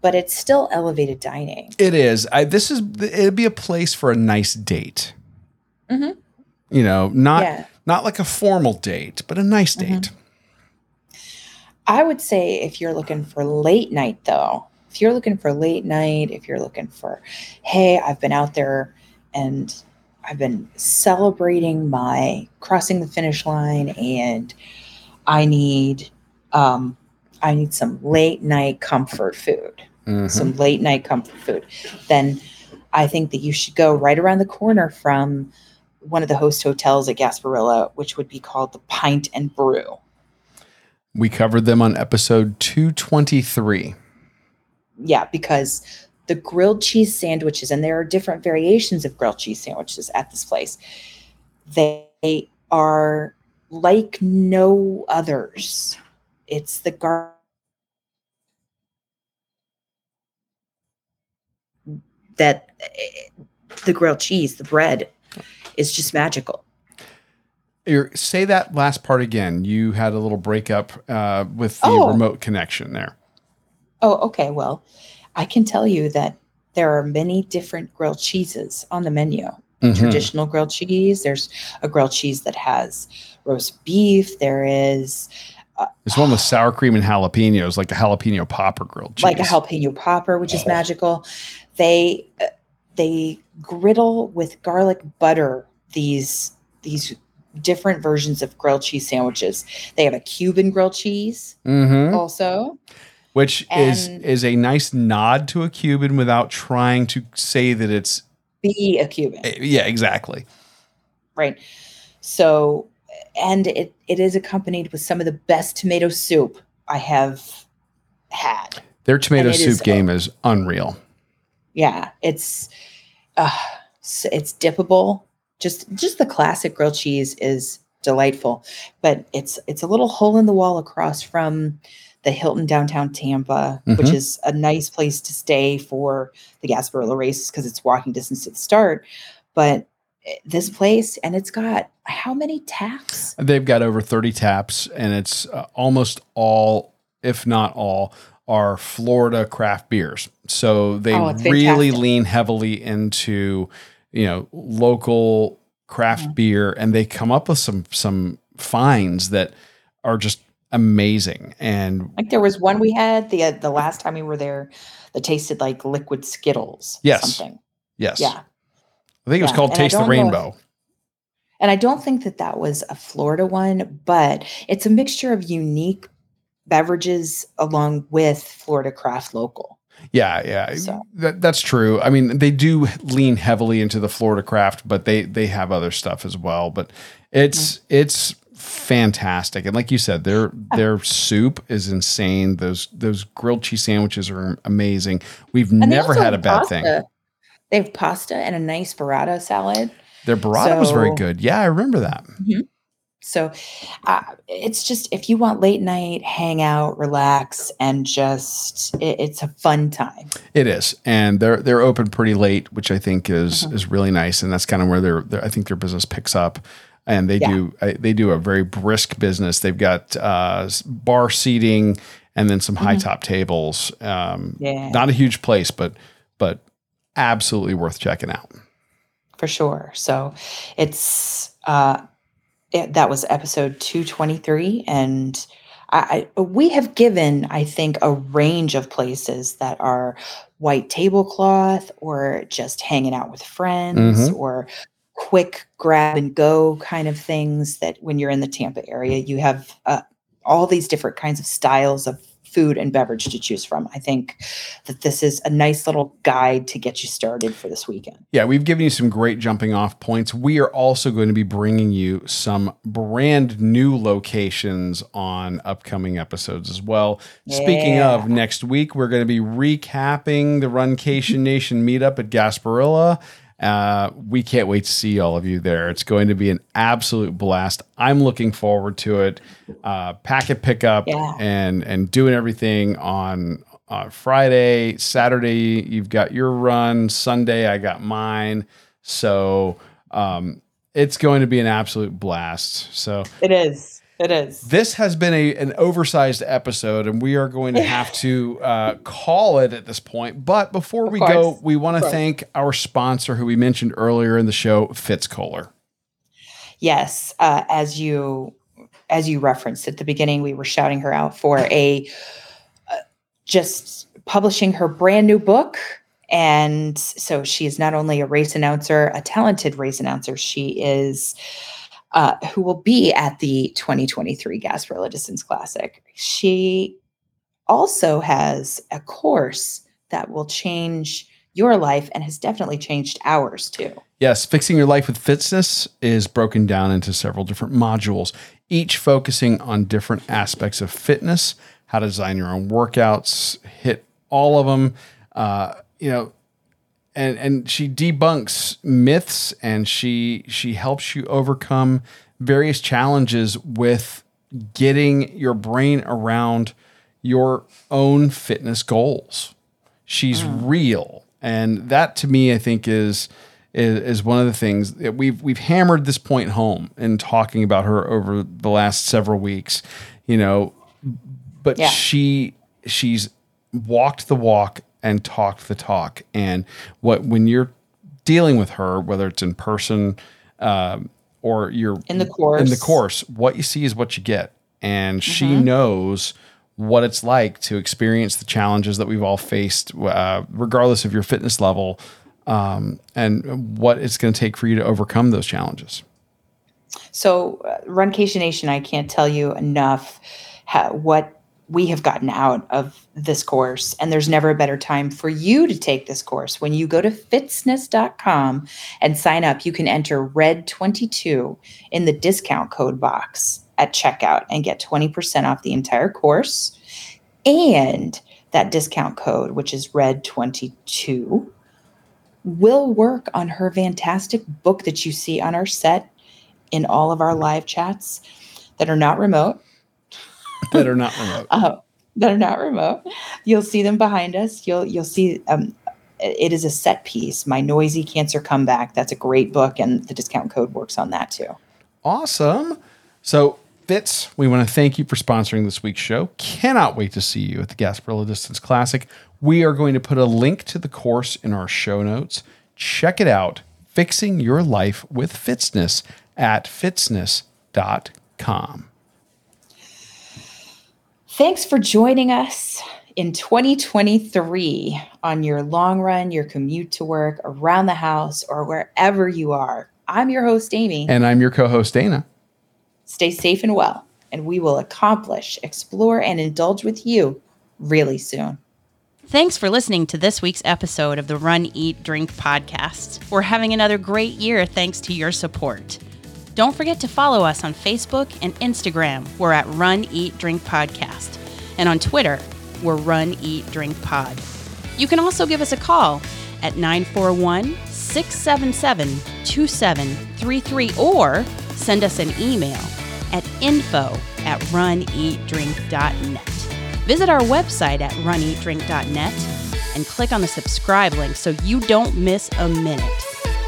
but it's still elevated dining.
It is. I, this is. It'd be a place for a nice date.
Mhm.
You know, not
Yeah.
not like a formal date, but a nice date.
I would say if you're looking for late night, though, if you're looking for late night, if you're looking for, hey, I've been out there and I've been celebrating my crossing the finish line and I need, um, I need some late night comfort food,
Mhm.
some late night comfort food, then I think that you should go right around the corner from one of the host hotels at Gasparilla, which would be called the Pint and Brew.
We covered them on episode two twenty three.
yeah, because the grilled cheese sandwiches, and there are different variations of grilled cheese sandwiches at this place, they are like no others. It's the gar that eh, the grilled cheese, the bread is just magical.
You're, say that last part again. You had a little breakup uh, with the
Oh.
remote connection there.
Oh, okay. Well, I can tell you that there are many different grilled cheeses on the menu.
Mhm.
traditional grilled cheese. There's a grilled cheese that has roast beef. There is
This one with sour cream and jalapenos, like the jalapeno popper grilled cheese.
like a jalapeno popper, which is
Oh.
magical. They uh, they griddle with garlic butter these these different versions of grilled cheese sandwiches. They have a Cuban grilled cheese
Mhm.
also.
which is is a nice nod to a Cuban without trying to say that it's
Be a Cuban.
yeah, exactly.
right? So, and it it is accompanied with some of the best tomato soup I have had.
Their tomato soup
is-
game is unreal.
Yeah, it's uh, it's dippable. Just just the classic grilled cheese is delightful, but it's it's a little hole in the wall across from the Hilton downtown Tampa, which
Mhm.
is a nice place to stay for the Gasparilla races because it's walking distance to the start. But this place, and it's got how many taps?
They've got over 30 taps, and it's uh, almost all, if not all, are Florida craft beers. So they
Oh,
really lean heavily into, you know, local craft
Mm-hmm.
beer, and they come up with some some finds that are just amazing. And
Like there was one we had the uh, the last time we were there that tasted like liquid Skittles.
Yes.
something.
yes,
Yeah,
I think it was
Yeah,
called Taste the
don't if-
Rainbow.
and I don't think that that was a Florida one, but it's a mixture of unique beverages along with Florida craft local.
Yeah, yeah,
So-
that, that's true. I mean, they do lean heavily into the Florida craft, but they they have other stuff as well. But it's
Mm-hmm.
it's fantastic, and like you said, their their soup is insane. Those those grilled cheese sandwiches are amazing. We've
And
never had a bad thing.
They have pasta and a nice burrata salad.
Their burrata was very good. Yeah, I remember that.
So uh, it's just if you want late night, hang out, relax, and just it, it's a fun time.
It is, and they're they're open pretty late, which I think is
Mhm.
is really nice, and that's kind of where their, their I think their business picks up, and they
Yeah.
do they do a very brisk business. They've got uh, bar seating and then some high top tables. Um,
Mm-hmm. Yeah.
not a huge place, but but absolutely worth checking out.
for sure. So it's uh it, that was episode 223 and I, I we have given I think a range of places that are white tablecloth or just hanging out with friends
Mhm.
or quick grab and go kind of things that when you're in the Tampa area you have uh, all these different kinds of styles of food and beverage to choose from. I think that this is a nice little guide to get you started for this weekend.
Yeah, we've given you some great jumping off points. We are also going to be bringing you some brand new locations on upcoming episodes as well. Speaking of, next week we're going to be recapping the Runcation Nation meetup at Gasparilla. Uh, we can't wait to see all of you there. It's going to be an absolute blast. I'm looking forward to it. Uh, packet pickup
Yeah.
and and doing everything on uh, Friday, Saturday. You've got your run. Sunday, I got mine. So um, it's going to be an absolute blast. So
It is. It is.
this has been a an oversized episode, and we are going to have to uh, call it at this point. But before we go, we want to thank our sponsor, who we mentioned earlier in the show, Fitz Koehler.
Yes, uh, as you as you referenced at the beginning, we were shouting her out for a uh, just publishing her brand new book. And so she is not only a race announcer, a talented race announcer, she is uh, who will be at the 2023 Gasparilla Distance Classic. She also has a course that will change your life and has definitely changed ours too.
Yes, fixing your life with fitness is broken down into several different modules, each focusing on different aspects of fitness, how to design your own workouts, hit all of them. Uh, you know, and and she debunks myths and she she helps you overcome various challenges with getting your brain around your own fitness goals. She's mm. real, and that to me, I think is, is is one of the things that we've we've hammered this point home in talking about her over the last several weeks. You know, but
Yeah.
she she's walked the walk and talked the talk, and what when you're dealing with her, whether it's in person um, or you're
In the course,
in the
course.
what you see is what you get, and she
Mm-hmm.
knows what it's like to experience the challenges that we've all faced, uh, regardless of your fitness level, um, and what it's going to take for you to overcome those challenges.
So, uh, Runcation Nation, I can't tell you enough how, what we have gotten out of this course and there's never a better time for you to take this course. When you go to fitzness.com and sign up you can enter red 22 in the discount code box at checkout and get 20% off the entire course. And that discount code which is red 22 will work on her fantastic book that you see on our set in all of our live chats that are not remote
that are not remote.
uh, that are not remote. You'll see them behind us. You'll you'll see um, it is a set piece. My noisy cancer comeback. That's a great book, and the discount code works on that too.
Awesome. So Fitz, we want to thank you for sponsoring this week's show. Cannot wait to see you at the Gasparilla Distance Classic. We are going to put a link to the course in our show notes. Check it out. Fixing your life with Fitness at fitzness.com.
Thanks for joining us in 2023 on your long run, your commute to work, around the house, or wherever you are. I'm your host, Amy.
And I'm your co host, Dana.
Stay safe and well, and we will accomplish, explore, and indulge with you really soon.
Thanks for listening to this week's episode of the Run, Eat, Drink podcast. We're having another great year thanks to your support. Don't forget to follow us on Facebook and Instagram. We're at Run, Eat, Drink Podcast. And on Twitter, we're Run, Eat, Drink Pod. You can also give us a call at 941 677 2733 or send us an email at info at runeatdrink.net. Visit our website at runeatdrink.net and click on the subscribe link so you don't miss a minute.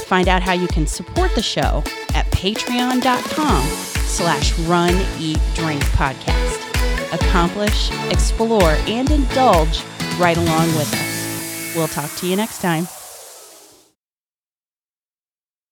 Find out how you can support the show at patreon.com slash run eat drink podcast. Accomplish, explore, and indulge right along with us. We'll talk to you next time.